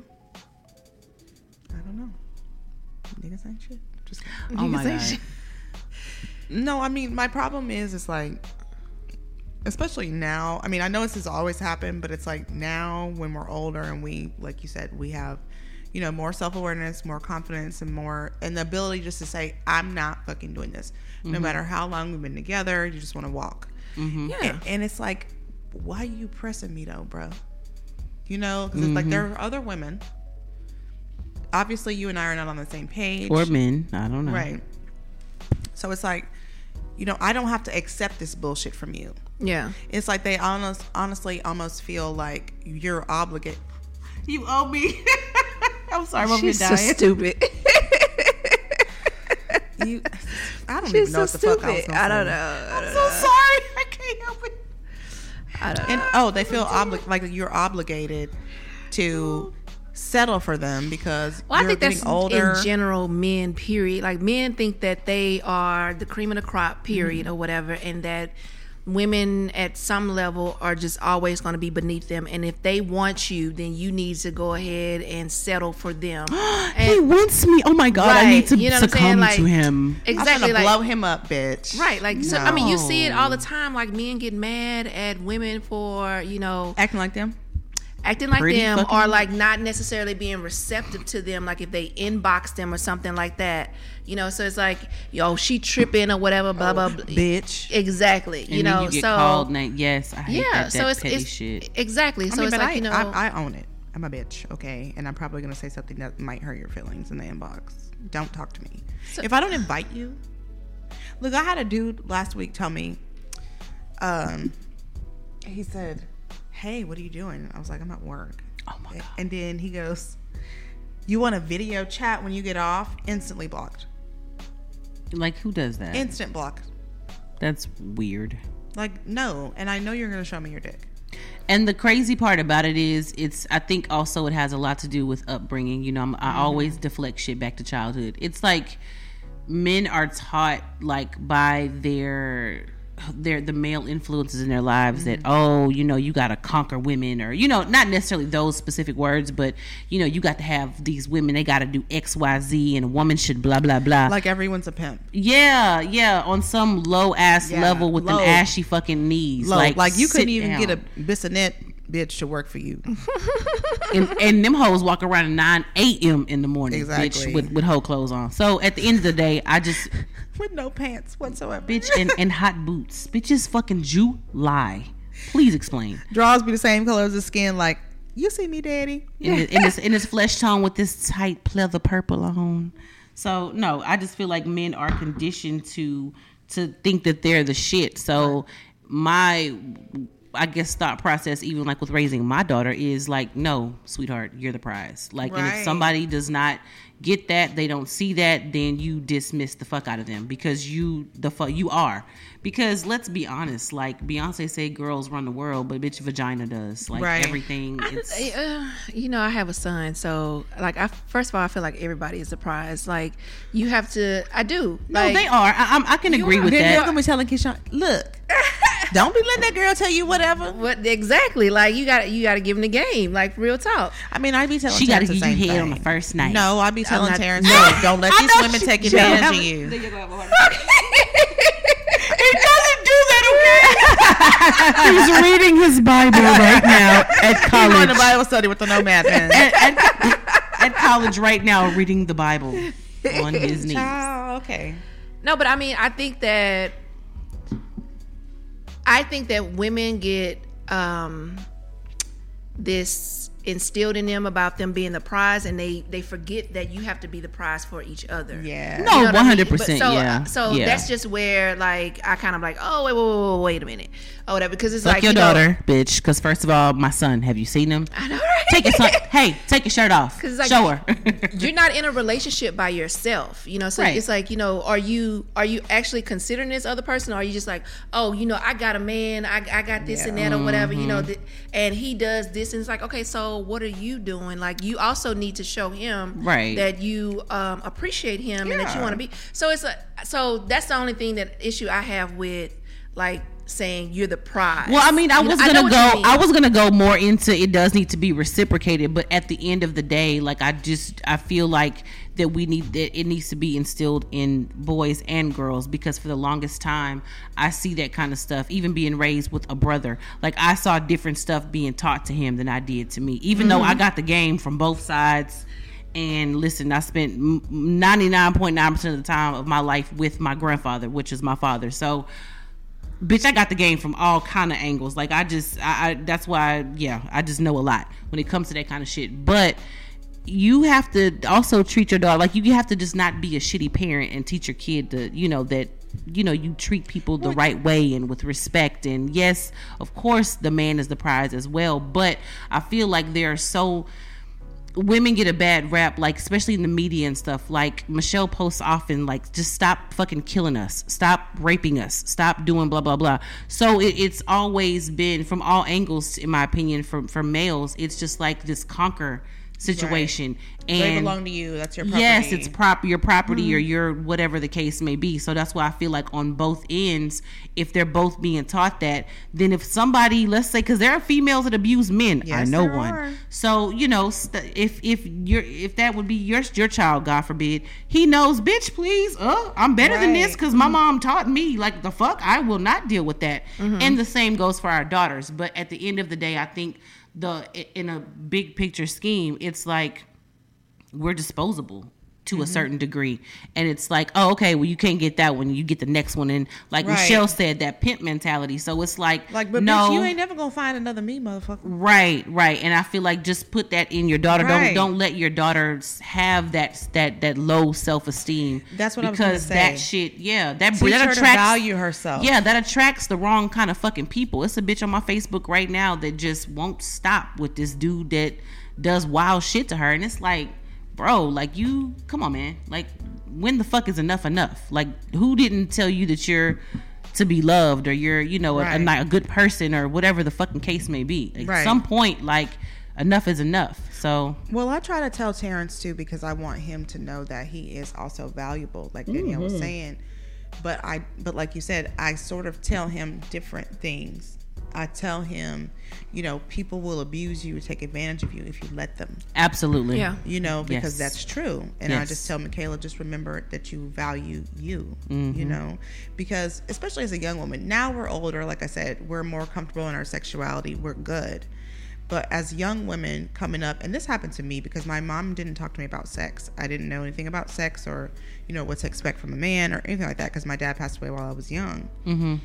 I don't know. Niggas ain't shit. Just Oh my god. shit. No, I mean, my problem is, it's like, especially now. I mean, I know this has always happened, but it's like now when we're older and we, like you said, we have, you know, more self awareness, more confidence, and more, and the ability just to say, I'm not fucking doing this. Mm-hmm. No matter how long we've been together, you just want to walk. Mm-hmm. Yeah. And, and it's like, why are you pressing me though, bro? You know, because it's like Mm-hmm. there are other women. Obviously, you and I are not on the same page. Or men, I don't know. Right. So it's like, you know, I don't have to accept this bullshit from you. Yeah. It's like they almost, honestly almost feel like you're obligated. You owe me. [LAUGHS] I'm sorry, I'm over here She's so dying. stupid. [LAUGHS] You, I don't She's even know so what the fuck I was stupid. I don't know. I I'm so know. sorry. [LAUGHS] I can't help it. I don't And know. oh, they feel obli- like you're obligated to settle for them because Well, I think that's older. in general men. Period. Like men think that they are the cream of the crop. Period, Mm-hmm. or whatever, and that women at some level are just always going to be beneath them. And if they want you, then you need to go ahead and settle for them. [GASPS] and, He wants me. Oh my god, I need to you know what I'm succumb Like- to him. I'm exactly gonna like blow him up, bitch. Right, like so. I mean, you see it all the time. Like men get mad at women for you know acting like them. Acting like Pretty them, fucking or like not necessarily being receptive to them. Like if they inbox them or something like that, you know. So it's like, yo, she tripping or whatever, blah blah. blah. Bitch. Exactly, you know. then you get so called name. Yes, I hate yeah, that, that so it's, petty it's shit. exactly. I So mean, it's like I, you know, I, I own it. I'm a bitch, okay, and I'm probably gonna say something that might hurt your feelings in the inbox. Don't talk to me. if I don't invite you, look, I had a dude last week tell me, um, he said, "Hey, what are you doing?" I was like, "I'm at work." Oh my god. And then he goes, "You want a video chat when you get off?" Instantly blocked. Like who does that? Instant block. That's weird. Like no, and I know you're gonna show me your dick. And the crazy part about it is, it's. I think also it has a lot to do with upbringing. You know, I'm, I mm-hmm. always deflect shit back to childhood. It's like men are taught like by their their the male influences in their lives that mm-hmm. oh you know you got to conquer women or you know not necessarily those specific words but you know you got to have these women they got to do x y z and a woman should blah blah blah Like everyone's a pimp. yeah yeah on some low ass Yeah, level with low. them ashy fucking knees Low. like Like, you couldn't even down. get a bissonette bitch to work for you. [LAUGHS] and, and them hoes walk around at 9 a.m. in the morning, Exactly. bitch, with, with hoe clothes on. So at the end of the day, I just, [LAUGHS] With no pants whatsoever. bitch, and, and hot boots. Bitches fucking July. Please explain. Draws be the same color as the skin, like, you see me, daddy. In, this, in, this, in this flesh tone with this tight pleather purple on. So, no, I just feel like men are conditioned to to think that they're the shit. So, my I guess thought process, even like with raising my daughter, is like, no, sweetheart, you're the prize. Like, and if somebody does not get that, they don't see that, then you dismiss the fuck out of them because you the fuck you are. Because let's be honest, like Beyonce said, girls run the world, but bitch, vagina does. Like Right. everything. It's Uh, you know, I have a son, so like, I first of all, I feel like everybody is surprised. Like, you have to. I do. no, like, they are. I, I'm- I can agree are. with Then that. you're gonna be telling Keyshawn, look, [LAUGHS] don't be letting that girl tell you whatever. What exactly? Like, you got you got to give him the game. Like, real talk. I mean, I'd be telling She gotta Terrence give you head on the first night. No, I'd be telling Terrence, [LAUGHS] No. don't let these women take [LAUGHS] advantage of you. It doesn't do that, okay? He's reading his Bible right now at college. He's going college. to Bible study with the nomad man. at, at, at college right now, reading the Bible on his knees. Oh, okay. No, but I mean, I think that I think that women get um this instilled in them about them being the prize and they they forget that you have to be the prize for each other. Yeah. No, You know what I mean? hundred But percent. So, Yeah. so yeah. that's just where like I kind of like, oh wait, wait, wait, wait, wait a minute, oh whatever, because it's Fuck like your you know- daughter, bitch. Because first of all, my son. Have you seen him? I know, right? Take your son. [LAUGHS] hey, take your shirt off. 'Cause it's like- Show her. [LAUGHS] you're not in a relationship by yourself you know so Right. it's like you know are you are you actually considering this other person or are you just like oh you know i got a man i, I got this and that or whatever you Mm-hmm. know th- and he does this and it's like okay so what are you doing like you also need to show him Right. that you um, appreciate him and that you want to be so it's a so that's the only thing that issue i have with like saying you're the prize Well, I mean, I You was know gonna you go. I was gonna go more into it. Does need to be reciprocated, but at the end of the day, like I just I feel like that we need that it needs to be instilled in boys and girls because for the longest time I see that kind of stuff. Even being raised with a brother, like I saw different stuff being taught to him than I did to me. Even though I mm-hmm. got the game from both sides. And listen, I spent ninety nine point nine percent of the time of my life with my grandfather, which is my father. So bitch i got the game from all kind of angles. Like i just I, I that's why yeah i just know a lot when it comes to that kind of shit. But you have to also treat your dog like you have to just not be a shitty parent and teach your kid to you know that you know you treat people the right way and with respect. And yes of course the man is the prize as well. But i feel like there are so women get a bad rap, like especially in the media and stuff. Like Michelle posts often, like just stop fucking killing us, stop raping us, stop doing blah blah blah. So it, it's always been from all angles, in my opinion, from from males. It's just like this conquer situation, They and belong to you. That's your property. Yes, it's proper your property or mm. your whatever the case may be. So that's why I feel like on both ends, if they're both being taught that, then if somebody, let's say, because there are females that abuse men, I know one. are. So you know, st- if if you're if that would be your your child, God forbid, he knows, bitch, please, uh, I'm better than this Right. because my mm-hmm. mom taught me. Like the fuck, I will not deal with that. Mm-hmm. And the same goes for our daughters. But at the end of the day, I think the in a big picture scheme, it's like we're disposable to Mm-hmm. a certain degree. And it's like, oh, okay, well, you can't get that one. You get the next one. And like Right. Michelle said, that pimp mentality. So it's like, like, but no, bitch, you ain't never gonna find another me, motherfucker. right, right. And I feel like just put that in your daughter. Right. Don't don't let your daughters have that that that low self esteem. That's what I was gonna because say. that shit, yeah, that Teach that her attracts to value herself. yeah, that attracts the wrong kind of fucking people. It's a bitch on my Facebook right now that just won't stop with this dude that does wild shit to her. And it's like, bro, like you, come on, man. Like, when the fuck is enough enough? Like, who didn't tell you that you're to be loved or you're, you know, a, a, Right. a good person or whatever the fucking case may be? At Right. some point, like, enough is enough. So, Well, I try to tell Terrence too because I want him to know that he is also valuable. Like Danielle Mm-hmm. was saying, but I but like you said, I sort of tell him different things. I tell him, you know, people will abuse you, take advantage of you if you let them. Absolutely. Yeah. You know, because Yes. that's true. And I just tell Michaela, just remember that you value you. You Mm-hmm. know, because especially as a young woman, now we're older. Like I said, we're more comfortable in our sexuality. We're good. But as young women coming up, and this happened to me because my mom didn't talk to me about sex. I didn't know anything about sex or, you know, what to expect from a man or anything like that because my dad passed away while I was young. Mm-hmm.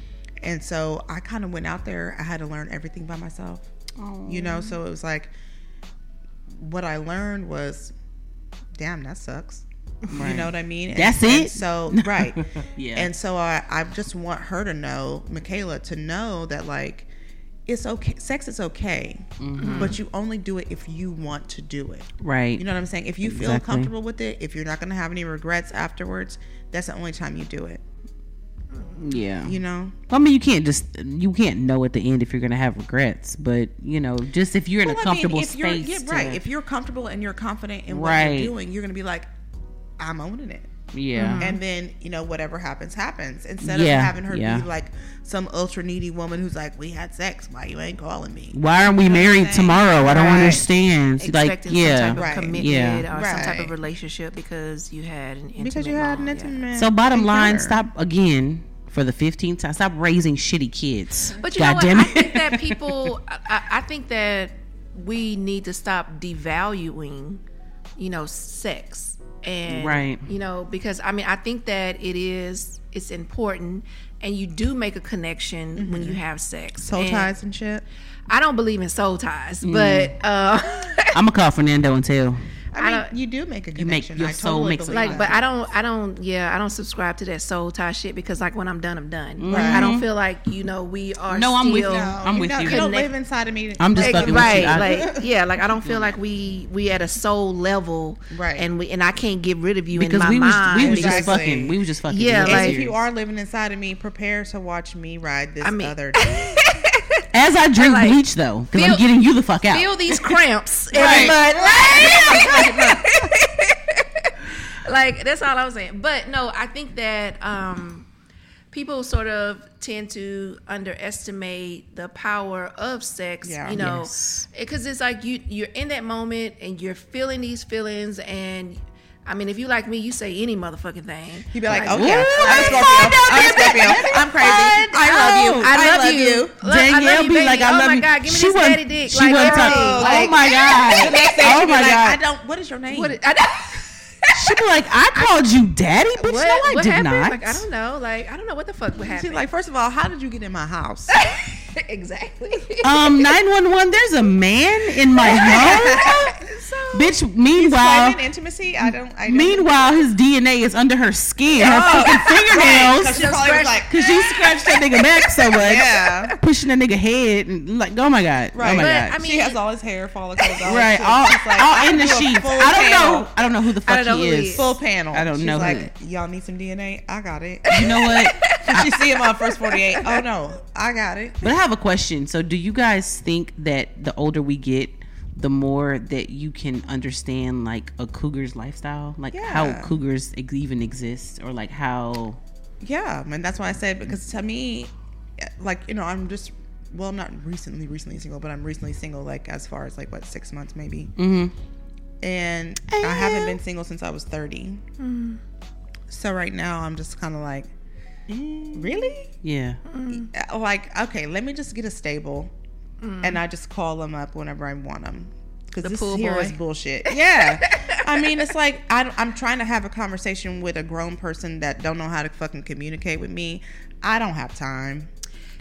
And so I kind of went out there. I had to learn everything by myself. You know, so it was like what I learned was, damn, that sucks. You know what I mean? And- That's it? So [LAUGHS] right. Yeah. And so I, I just want her to know, Michaela, to know that like it's okay. Sex is okay, Mm-hmm. but you only do it if you want to do it. Right. You know what I'm saying? If you feel comfortable with it, if you're not going to have any regrets afterwards, that's the only time you do it. Yeah. You know? I mean, you can't just you can't know at the end if you're gonna have regrets, but you know, just if you're in Well, a I mean, comfortable if you're- space, yeah, right. to- If you're comfortable and you're confident in what Right. you're doing, you're going to be like, I'm owning it. yeah, And mm-hmm. then, you know, whatever happens, happens. Instead Yeah, of having her yeah. be like some ultra needy woman who's like, we had sex. Why you ain't calling me? why aren't we married saying? tomorrow? I don't Right. understand. Like, yeah. some type of Right. commitment Yeah. or some type of relationship because you had an intimate Because you had an moment. Yeah. intimate. So bottom line, stop again for the fifteenth time. Stop raising shitty kids. But you God know what? damn I think that [LAUGHS] people, I, I- I think that we need to stop devaluing, you know, sex and Right. you know because I mean I think that it is it's important and you do make a connection when you have sex. soul And ties and shit. I don't believe in soul ties, Mm. but uh, [LAUGHS] I'm gonna call Fernando and tell. I I mean, don't- you do make a You make- connection. your I soul totally makes a believe like that. but I don't I don't yeah I don't subscribe to that soul tie shit because like when I'm done I'm done. Like, Right. I don't mm-hmm. feel like you know we are. No, I'm with you. No, I'm with don't- you. You don't live inside of me. I'm just Like, fucking with right, you. I- like [LAUGHS] yeah, like I don't feel like we we at a soul level, Right. And we and I can't get rid of you because in my we was mind. we was just Exactly. fucking. We was just fucking. Yeah, like- and if you are living inside of me, prepare to watch me ride this I mean- other. [LAUGHS] as I drink like, bleach though, because I'm getting you the fuck out. feel these cramps, [LAUGHS] Right. everybody. [LAUGHS] like that's all I was saying. But no, I think that um, people sort of tend to underestimate the power of sex. Yeah. You know, Yes. because it's like you you're in that moment and you're feeling these feelings and. I mean, if you like me, you say any motherfucking thing. You'd be like, Like, okay, I'm a Scorpio. I'm a. Scorpio. I'm crazy. I love you. Oh, out. I love you. I love Danielle you, be baby. like, I oh love my god, give me She this daddy dick. she like, wasn't everything. Oh like, oh my god. [LAUGHS] The next day, oh she'd be my like, god. I don't. What is your name? What, I, [LAUGHS] She be like, I called you daddy, bitch. what, no, I did happened? not. Like, I don't know. Like, I don't know what the fuck would happen. She's like, first of all, how did you get in my house? [LAUGHS] [LAUGHS] exactly. Um, nine one one. There's a man in my [LAUGHS] home, so, bitch. Meanwhile, Claiming intimacy? I don't. I don't meanwhile, his DNA is under her skin, her fucking [LAUGHS] Right, 'cause fingernails, she probably like, because she scratched that nigga back so much, yeah. pushing that nigga head, and like, oh my god, oh Right. my But, god, I mean- she has all his hair follicles. All right, his all, like, all in the do sheets. I don't panel. know, I don't know who the fuck he is. is. Full panel. I don't She's know who- Like, y'all need some DNA? I got it. You know what? [LAUGHS] she see him on first forty eight. Oh no, I got it. But I have a question. So, do you guys think that the older we get, the more that you can understand like a cougar's lifestyle, like how cougars ex- even exist, or like how? Yeah, and that's why I said because to me, like you know, I'm just well, not recently, recently single, but I'm recently single. Like as far as like what six months maybe, Mm-hmm. and I haven't been single since I was 30. So right now I'm just kind of like, really? Yeah. Uh, Like okay, let me just get a stable, and I just call them up whenever I want them. Because The this pool here boy. is bullshit. Yeah, I mean it's like I, I'm trying to have a conversation with a grown person that don't know how to fucking communicate with me. I don't have time.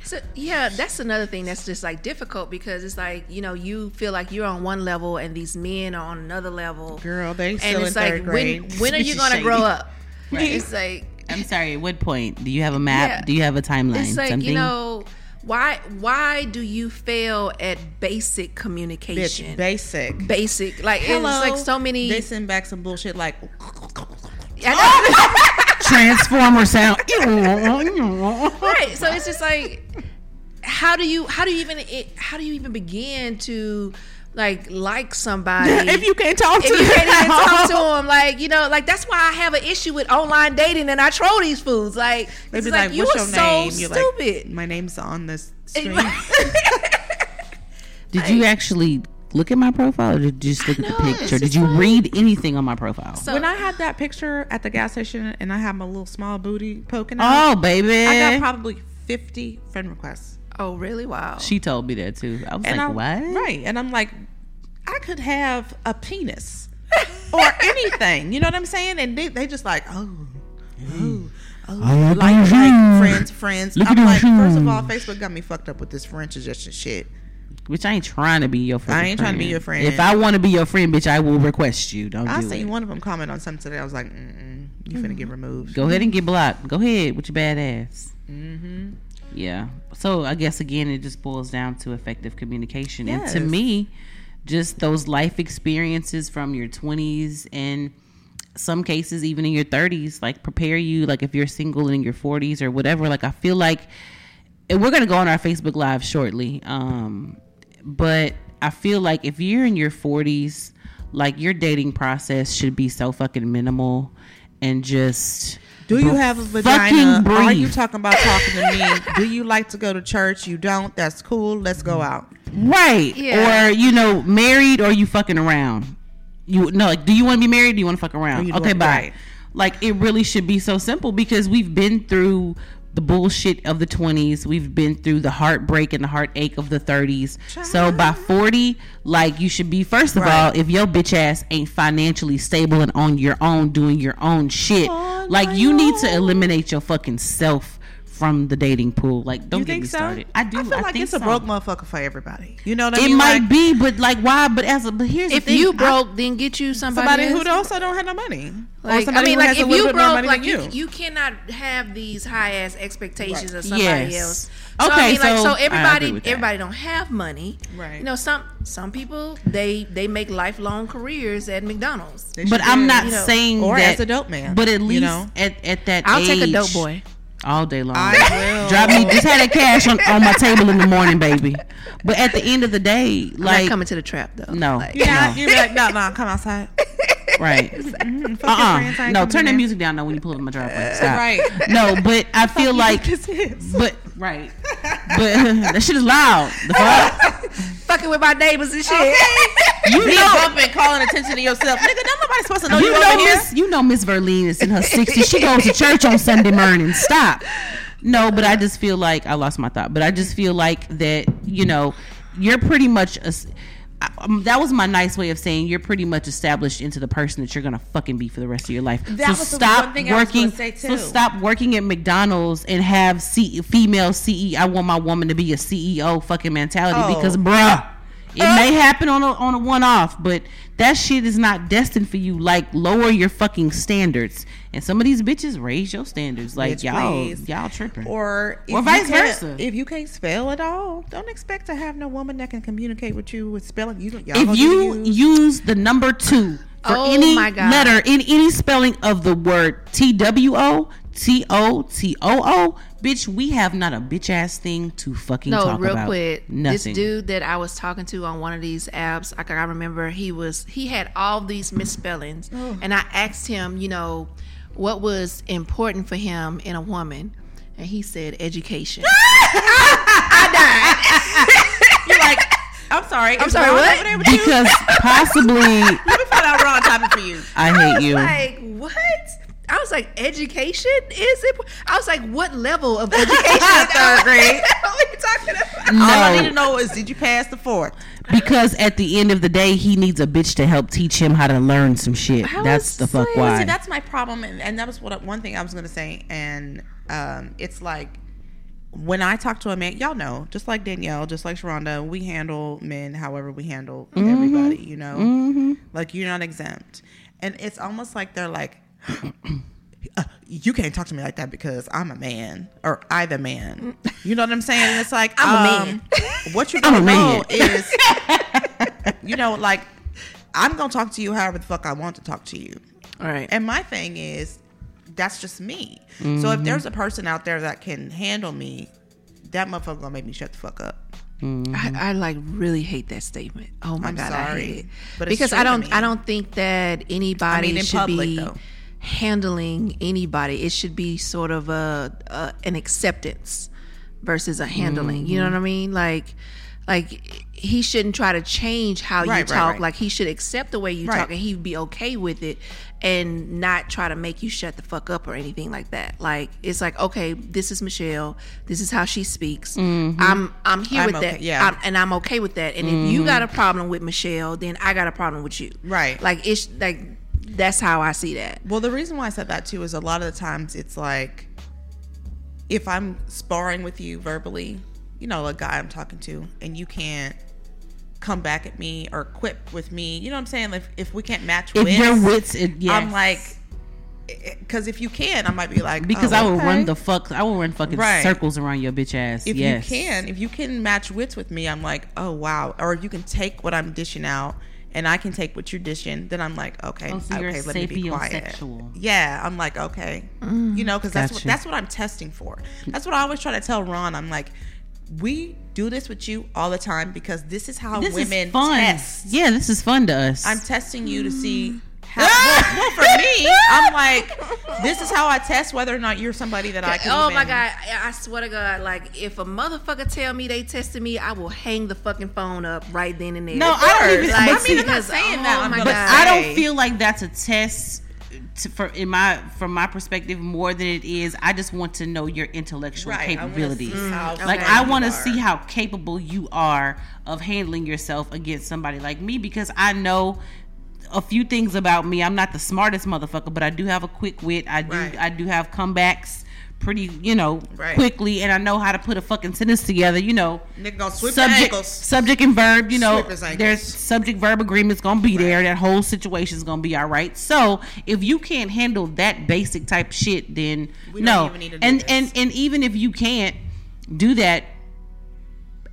so, yeah, that's another thing that's just like difficult because it's like you know you feel like you're on one level and these men are on another level, Girl, they and still in it's third grade. when when are you [LAUGHS] gonna grow shady. up? It's like I'm sorry. What point do you have a map? Yeah. Do you have a timeline? it's like Something? you know why why do you fail at basic communication? Bitch, basic. basic like Hello. it's like so many. They send back some bullshit like, [LAUGHS] [LAUGHS] Transformer sound. [LAUGHS] right so it's just like how do you how do you even it, how do you even begin to like like [LAUGHS] somebody if you can't talk to if you can't even talk to [LAUGHS] them like you know like that's why I have an issue with online dating and I troll these fools like They it's be like, like, you "What's are your so name?" You're stupid. like, "My name's on this [LAUGHS] And- screen." Did you actually look at my profile or did you just look at the picture? Did you fine. read anything on my profile? So- when I had that picture at the gas station and I had my little small booty poking oh, out, oh, baby. I got probably 50 friend requests. Oh really wow she told me that too. I was And like, I'm, what? Right. And I'm like, I could have a penis or [LAUGHS] anything. You know what I'm saying? And they, they just like, oh, oh, oh, like, like friends, friends. Look I'm at like, those first of all, Facebook got me fucked up with this friend suggestion shit. Which I ain't trying to be your friend. I ain't trying to be your friend. If I want to be your friend, bitch, I will request you. Don't I do seen it. one of them comment on something today. I was like, Mm-mm, you finna get removed. Go ahead and get blocked. Go ahead with your bad ass. Mm-hmm. Yeah. So I guess again, it just boils down to effective communication. And to me, just those life experiences from your 20s and some cases even in your 30s, like prepare you, like if you're single in your 40s or whatever. Like I feel like, and we're gonna go on our Facebook Live shortly. Um, but I feel like if you're in your 40s, like your dating process should be so fucking minimal and just. Do you have a fucking vagina? Are you talking about talking to me? Do you like to go to church? You don't? That's cool. Let's go out. Right. Yeah. Or, you know, married or you fucking around. You no, like, do you want to be married? do you want to fuck around? Okay, bye. right. Like it really should be so simple because we've been through the bullshit of the 20s. We've been through the heartbreak and the heartache of the 30s. So by 40, like you should be first of Right. all, if your bitch ass ain't financially stable and on your own doing your own shit, On like you need to eliminate your fucking self from the dating pool. Like don't you get think me so? started. I do. I feel like think it's a broke motherfucker for everybody. You know what I It mean? It might Like, be, but like why? But as a but here's if the thing. you I- broke then get you somebody, somebody who also don't have no money. or Like, I mean, like if you broke, like you, you. you cannot have these high ass expectations of somebody Yes. else. So, Okay, I mean, like so so I agree everybody everybody don't have money. Right. You know, some some people they they make lifelong careers at McDonald's. But I'm not you know, saying or that. as a dope man. But at you least know? at, at that I'll age, take a dope boy. All day long. I. [LAUGHS] Drop me just had that [LAUGHS] cash on, on my table in the morning, baby. But at the end of the day, Like like coming to the trap though. no, Like, Yeah, no, you be like, no, no, come outside. [LAUGHS] right. [LAUGHS] Mm, fuck Uh-uh. No, turn the music down now when you pull up my driveway. Stop. Right. No, but I feel like, but right, but [LAUGHS] that shit is loud. The fuck. [LAUGHS] fucking with my neighbors and shit. You be bumping, calling attention to yourself. Nigga, don't nobody supposed to know you, you know here. Miss you know Miss Verlene is in her 60s. She goes to church on Sunday morning. Stop. No, but I just feel like I lost my thought. But I just feel like that you know you're pretty much a, um, that was my nice way of saying you're pretty much established into the person that you're gonna fucking be for the rest of your life. That so stop one thing I was working. So stop working at McDonald's and have C- female CEO. I want my woman to be a CEO fucking mentality Oh. because bruh. It may happen on a on a one off, but that shit is not destined for you. Like lower your fucking standards, and some of these bitches raise your standards. Like Bitch, y'all, please. y'all tripping. Or, if Or you vice can't- versa. If you can't spell at all, don't expect to have no woman that can communicate with you with spelling. You, y'all if gonna you use- use the number two for Oh any my God. letter in any spelling of the word T W O T O T O O, bitch, we have not a bitch ass thing to fucking No, talk real about. quick. Nothing. This dude that I was talking to on one of these apps, I can I remember he was he had all these misspellings, Oh. and I asked him, you know, what was important for him in a woman, and he said education. [LAUGHS] I died. [LAUGHS] You're like, I'm sorry. I'm sorry, what? over there with you? because possibly [LAUGHS] Let me find out Ron typing for you. I hate you. like what? I was like, education is it? I was like, what level of [LAUGHS] education? Third grade. [LAUGHS] what are you talking about? All I need to know is did you pass the fourth? because at the end of the day, he needs a bitch to help teach him how to learn some shit. How That's is the fuck this? why. See, that's my problem, and, and that was what one thing I was gonna say. And um, it's like when I talk to a man, y'all know, just like Danielle, just like Sharonda, we handle men however we handle everybody. You know, like you're not exempt, and it's almost like they're like. "Uh, you can't talk to me like that because I'm a man or I the man. You know what I'm saying? And it's like I'm a um, man. What you [LAUGHS] I'm a don't know is, [LAUGHS] you know, like I'm gonna talk to you however the fuck I want to talk to you. All right. And my thing is, that's just me. So if there's a person out there that can handle me, that motherfucker gonna make me shut the fuck up. I, I like really hate that statement. Oh my I'm god, I hate it. but because true I don't. I don't think that anybody I mean, in should public, be though. Handling anybody. It should be sort of a, a an acceptance versus a handling. You know Mm-hmm. what I mean? Like like he shouldn't try to change how you Right, right, talk. right. Like he should accept the way you Right. talk and he'd be okay with it and not try to make you shut the fuck up or anything like that. Like it's like, okay, this is Michelle. This is how she speaks. I'm I'm here I'm with okay- that. yeah. I'm, and I'm okay with that. And if you got a problem with Michelle, then I got a problem with you. Right. Like it's like that's how I see that. Well, the reason why I said that too is a lot of the times it's like if I'm sparring with you verbally, you know, a guy I'm talking to, and you can't come back at me or quip with me, you know what I'm saying? Like if we can't match If wits, your wits, it, yes. I'm like, because if you can, I might be like, because oh, I will okay. run the fuck, I will run fucking Right. circles around your bitch ass. If yes. you can, if you can match wits with me, I'm like, oh wow. Or if you can take what I'm dishing out and I can take what you're dishing, then I'm like, okay, Oh, so okay, let me be quiet. Yeah, I'm like, okay, mm, you know, because that's what Gotcha. that's what I'm testing for. That's what I always try to tell Ron. I'm like, we do this with you all the time because this is how This women is fun. test. Yeah, this is fun to us. I'm testing you to see mm. How. well, well, for me, I'm like, this is how I test whether or not you're somebody that I can. Oh my god! I swear to God, like if a motherfucker tell me they tested me, I will hang the fucking phone up right then and there. No, I don't even- Like, I mean, I'm not saying oh that, I'm my God. I don't feel like that's a test to, for in my from my perspective more than it is. I just want to know your intellectual Right, capabilities. Like I want to see how capable you are of handling yourself against somebody like me because I know a few things about me. I'm not the smartest motherfucker, but I do have a quick wit. I do Right. I do have comebacks pretty, you know, Right. quickly and I know how to put a fucking sentence together, you know. Nigga gonna sweep your subject, subject and verb, you know, Sweep his ankles. there's subject verb agreement's gonna be there. That whole situation's gonna be all right. So if you can't handle that basic type shit, then We don't no. even need to do and and and even if you can't do that,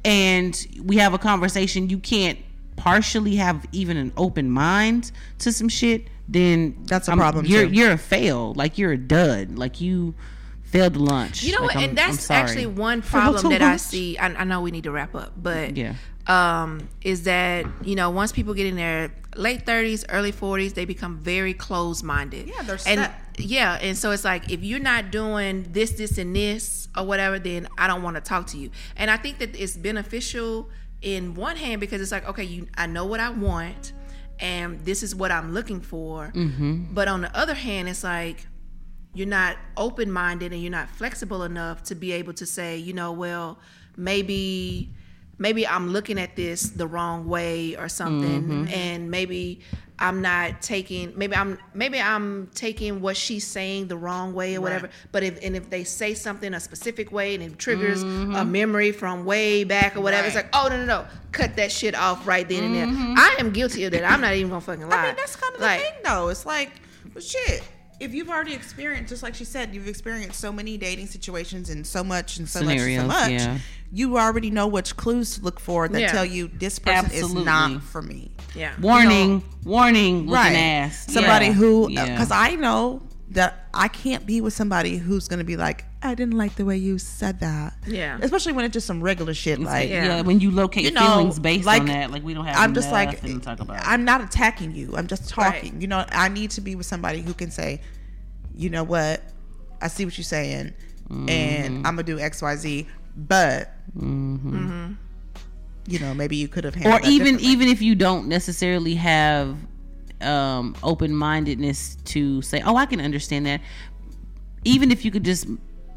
and we have a conversation, you can't partially have even an open mind to some shit. Then That's a I'm- problem, You're too. you're a fail. Like you're a dud. Like you failed the lunch. You know Like, what? I'm- and that's actually one problem to that I see. I, I know we need to wrap up, but Yeah. um, is that you know once people get in their late thirties, early forties, they become very closed minded. Yeah, they're and set. yeah, and so it's like if you're not doing this, this, and this or whatever, then I don't want to talk to you. And I think that it's beneficial in one hand because it's like okay, you I know what I want, and this is what I'm looking for. Mm-hmm. But on the other hand, it's like you're not open minded and you're not flexible enough to be able to say, you know, well, maybe maybe I'm looking at this the wrong way or something Mm-hmm. and maybe I'm not taking maybe I'm maybe I'm taking what she's saying the wrong way or whatever. But if and if they say something a specific way and it triggers a memory from way back or whatever, it's Mm-hmm. Like, oh no no no, cut that shit off right then and there. I am guilty of that. I'm not even gonna fucking lie. Mm-hmm. I mean, that's kind of Like, the thing, though. It's like, well, shit. If you've already experienced, just like she said, you've experienced so many dating situations and so much and so Scenarios, much and so much. yeah. You already know which clues to look for that Yeah. tell you this person Absolutely. is not for me. Yeah. warning, warning, looking ass. Somebody Yeah. who, Yeah. Uh, because I know that I can't be with somebody who's going to be like, I didn't like the way you said that. Yeah. Especially when it's just some regular shit like, yeah. Yeah. when you locate you know, feelings based like, on that, like we don't have. I'm just like, to talk about. I'm not attacking you. I'm just talking. Right. You know, I need to be with somebody who can say, you know what, I see what you're saying, Mm-hmm. and I'm gonna do X, Y, Z, but Mm-hmm. you know, maybe you could have handled or that even even if you don't necessarily have um open mindedness to say, oh, I can understand that. Even if you could just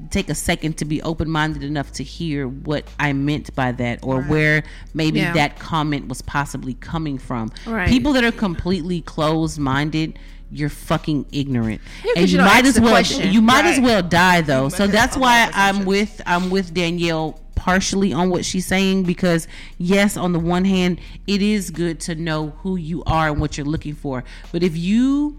take a second to be open minded enough to hear what I meant by that or where maybe Yeah. that comment was possibly coming from. Right. People that are completely closed minded, you're fucking ignorant. 'cause and you you might as well question. you might as well die though. So that's why I'm with I'm with Danielle partially on what she's saying because yes, on the one hand, it is good to know who you are and what you're looking for. But if you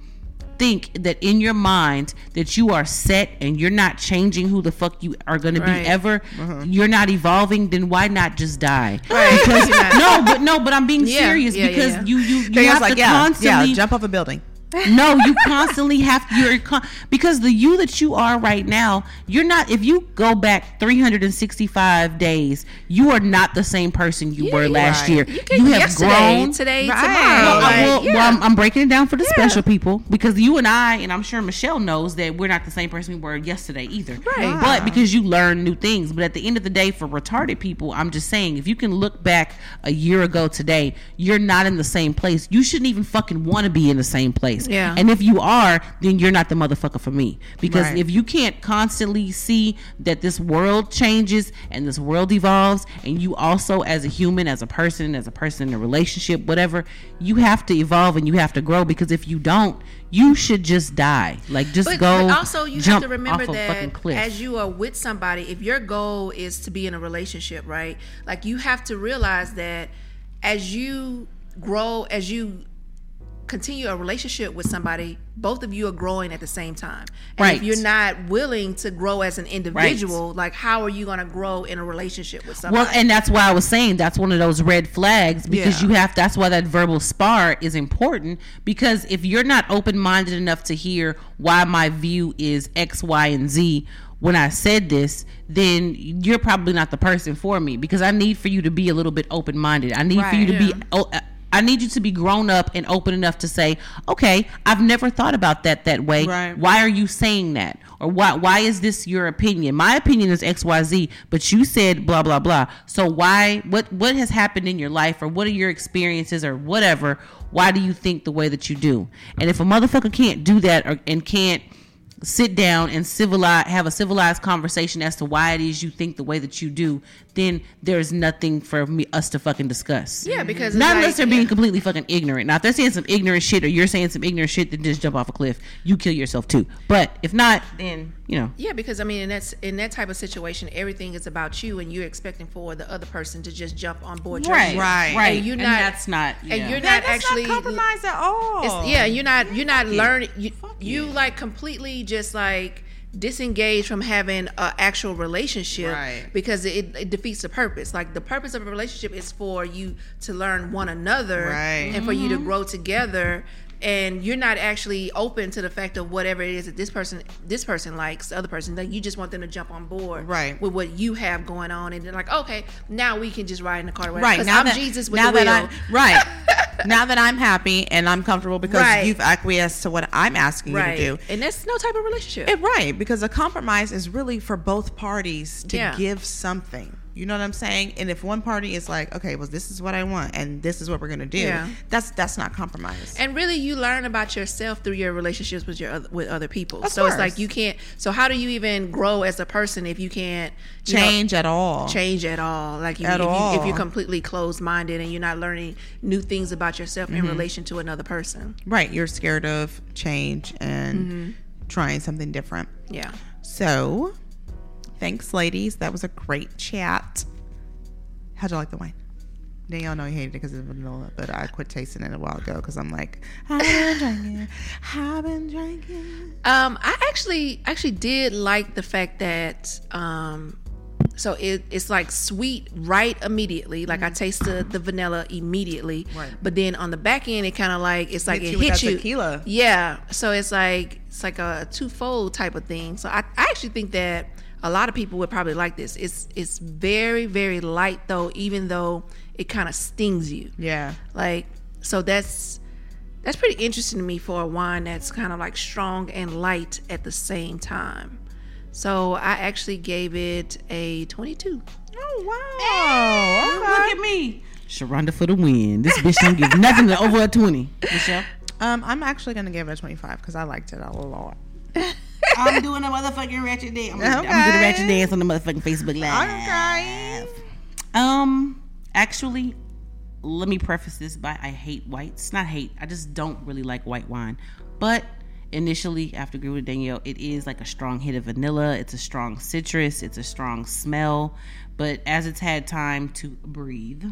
think that in your mind that you are set and you're not changing who the fuck you are going to be ever, mm-hmm. you're not evolving, then why not just die? Right. [LAUGHS] Because no, but no, but I'm being Yeah, serious yeah, because yeah. you you you have like, to constantly yeah, jump off a building. No, you constantly have you're con- because the you that you are right now, you're not. If you go back 365 days, you are not the same person you were last right. year. You can grown today, Right. tomorrow. Well, like, I- well, yeah. well, I'm, I'm breaking it down for the special people because you and I, and I'm sure Michelle knows that we're not the same person we were yesterday either. Right. But because you learn new things. But at the end of the day, for retarded people, I'm just saying, if you can look back a year ago today, you're not in the same place. You shouldn't even fucking want to be in the same place. Yeah. And if you are, then you're not the motherfucker for me. Because Right. if you can't constantly see that this world changes and this world evolves, and you also, as a human, as a person, as a person in a relationship, whatever, you have to evolve and you have to grow. Because if you don't, you should just die. Like just But, go. but also, you have to remember off a fucking that as you are with somebody, if your goal is to be in a relationship, right? Like you have to realize that as you grow, as you continue a relationship with somebody, both of you are growing at the same time. And Right. if you're not willing to grow as an individual, like how are you going to grow in a relationship with somebody? Well, and that's why I was saying that's one of those red flags because Yeah. you have. That's why that verbal spar is important because if you're not open minded enough to hear why my view is X, Y, and Z when I said this, then you're probably not the person for me because I need for you to be a little bit open minded. I need for you Right. to be. I need you to be grown up and open enough to say, "Okay, I've never thought about that that way. Right. Why are you saying that? Or why why is this your opinion? My opinion is XYZ, but you said blah blah blah. So why what what has happened in your life or what are your experiences or whatever? Why do you think the way that you do? And if a motherfucker can't do that or and can't sit down and civilize have a civilized conversation as to why it is you think the way that you do, then there's nothing for me us to fucking discuss. yeah, because it's Not like- unless they're being yeah. completely fucking ignorant. Now, if they're saying some ignorant shit or you're saying some ignorant shit, then just jump off a cliff. You kill yourself too. But if not, then you know. Yeah, because I mean, in that in that type of situation, everything is about you, and you're expecting for the other person to just jump on board. your ship. Right. right. And you're And not. that's not- And you're Yeah, not that's actually not compromise at all. It's, yeah, you're not. You're not learning. You, Fuck you like completely just like disengage from having an actual relationship Right. because it, it defeats the purpose. Like the purpose of a relationship is for you to learn one another Right. and for you Mm-hmm. to grow together. And you're not actually open to the fact of whatever it is that this person this person likes, the other person. that you just want them to jump on board Right. with what you have going on, and they're like, okay, now we can just ride in the car. right now I'm that Jesus with now the wheel. I'm right [LAUGHS] now that I'm happy and I'm comfortable because Right. you've acquiesced to what I'm asking right, you to do. and that's no type of relationship. It, right, because a compromise is really for both parties to Yeah. give something. You know what I'm saying? And if one party is like, okay, well, this is what I want, and this is what we're gonna do, Yeah. that's that's not compromise. and really you learn about yourself through your relationships with your with other people Of so it's like you can't so how do you even grow as a person if you can't you know, Change at all. change at all like if, At if, You, if you're completely closed minded and you're not learning new things about yourself Mm-hmm. in relation to another person Right, you're scared of change and Mm-hmm. trying something different. yeah So, thanks, ladies. That was a great chat. How'd you like the wine? Now y'all know you hated it because of vanilla, but I quit tasting it a while ago because I'm like, [LAUGHS] I've been drinking, I've been drinking. um i actually actually did like the fact that um so it, it's like sweet right immediately like i tasted the the vanilla immediately Mm-hmm. Right. but then on the back end it kind of like it's like Hits it you with hits you tequila. Yeah, so it's like it's like a twofold type of thing. So I, I actually think that a lot of people would probably like this. It's it's very very light though, even though it kind of stings you. Yeah. Like so that's that's pretty interesting to me for a wine that's kind of like strong and light at the same time. So I actually gave it a 22. Oh, wow. Look at me. Sharonda for the win. This bitch don't give nothing to over a 20. Michelle? Um, I'm actually going to give it a 25 because I liked it a lot. I'm doing a motherfucking ratchet dance. I'm, I'm Okay. gonna do the ratchet dance on the motherfucking Facebook Live. Okay. Um, actually, let me preface this by I hate whites. Not hate. I just don't really like white wine. But initially, after agreeing with Danielle, it is like a strong hit of vanilla. It's a strong citrus. It's a strong smell. But as it's had time to breathe,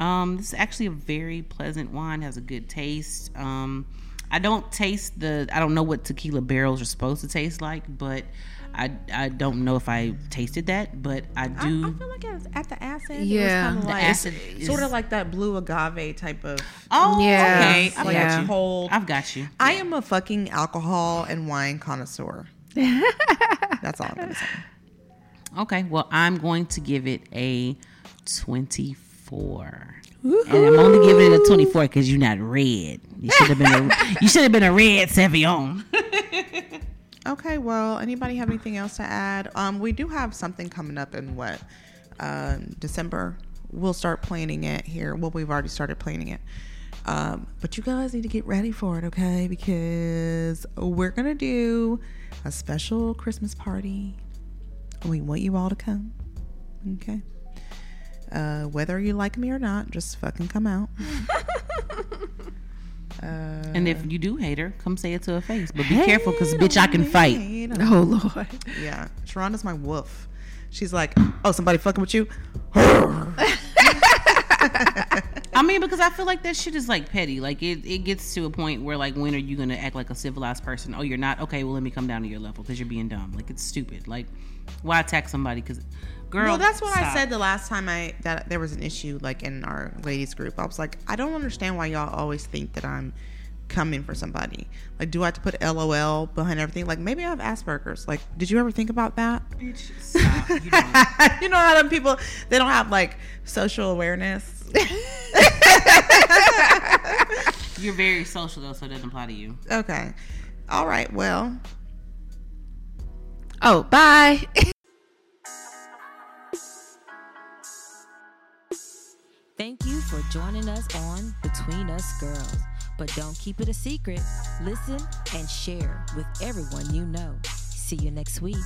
um, this is actually a very pleasant wine. Has a good taste. Um, I don't taste the. I don't know what tequila barrels are supposed to taste like, but I I don't know if I tasted that, but I I, do. I feel like it's at the acid. Yeah. it was The like, acid sort of like that blue agave type of. oh, Yeah. okay. I've like Yeah. got you. cold. I've got you. I am a fucking alcohol and wine connoisseur. [LAUGHS] That's all I'm gonna say. Okay, well, I'm going to give it a 24. And I'm only giving it a 24 because you're not red. You should have been a you should have been a red Savion. [LAUGHS] Okay, well, anybody have anything else to add? Um, we do have something coming up in what um, December. We'll start planning it here. Well, we've already started planning it. Um, but you guys need to get ready for it, okay? Because we're gonna do a special Christmas party. We want you all to come, okay? Uh, whether you like me or not, just fucking come out. [LAUGHS] uh, And if you do hate her, come say it to her face. But be careful because, bitch, I can fight. hate on Oh Lord. Yeah, Sharonda's my wolf. She's like, oh, somebody fucking with you? I mean, because I feel like that shit is like petty. Like it, it gets to a point where like, when are you gonna act like a civilized person? Oh, you're not. Okay, well, let me come down to your level because you're being dumb. Like it's stupid. Like, why attack somebody? Because, girl, well, that's what I said the last time I that there was an issue like in our ladies group. I was like, I don't understand why y'all always think that I'm coming for somebody. Like, do I have to put LOL behind everything? Like, maybe I have Asperger's. Like, did you ever think about that? Bitch, stop. You don't. [LAUGHS] you know how them people they don't have like social awareness. [LAUGHS] You're very social though, so it doesn't apply to you. Okay. All right. Well, Oh, bye. [LAUGHS] Thank you for joining us on Between Us Girls. But don't keep it a secret. Listen and share with everyone you know. See you next week.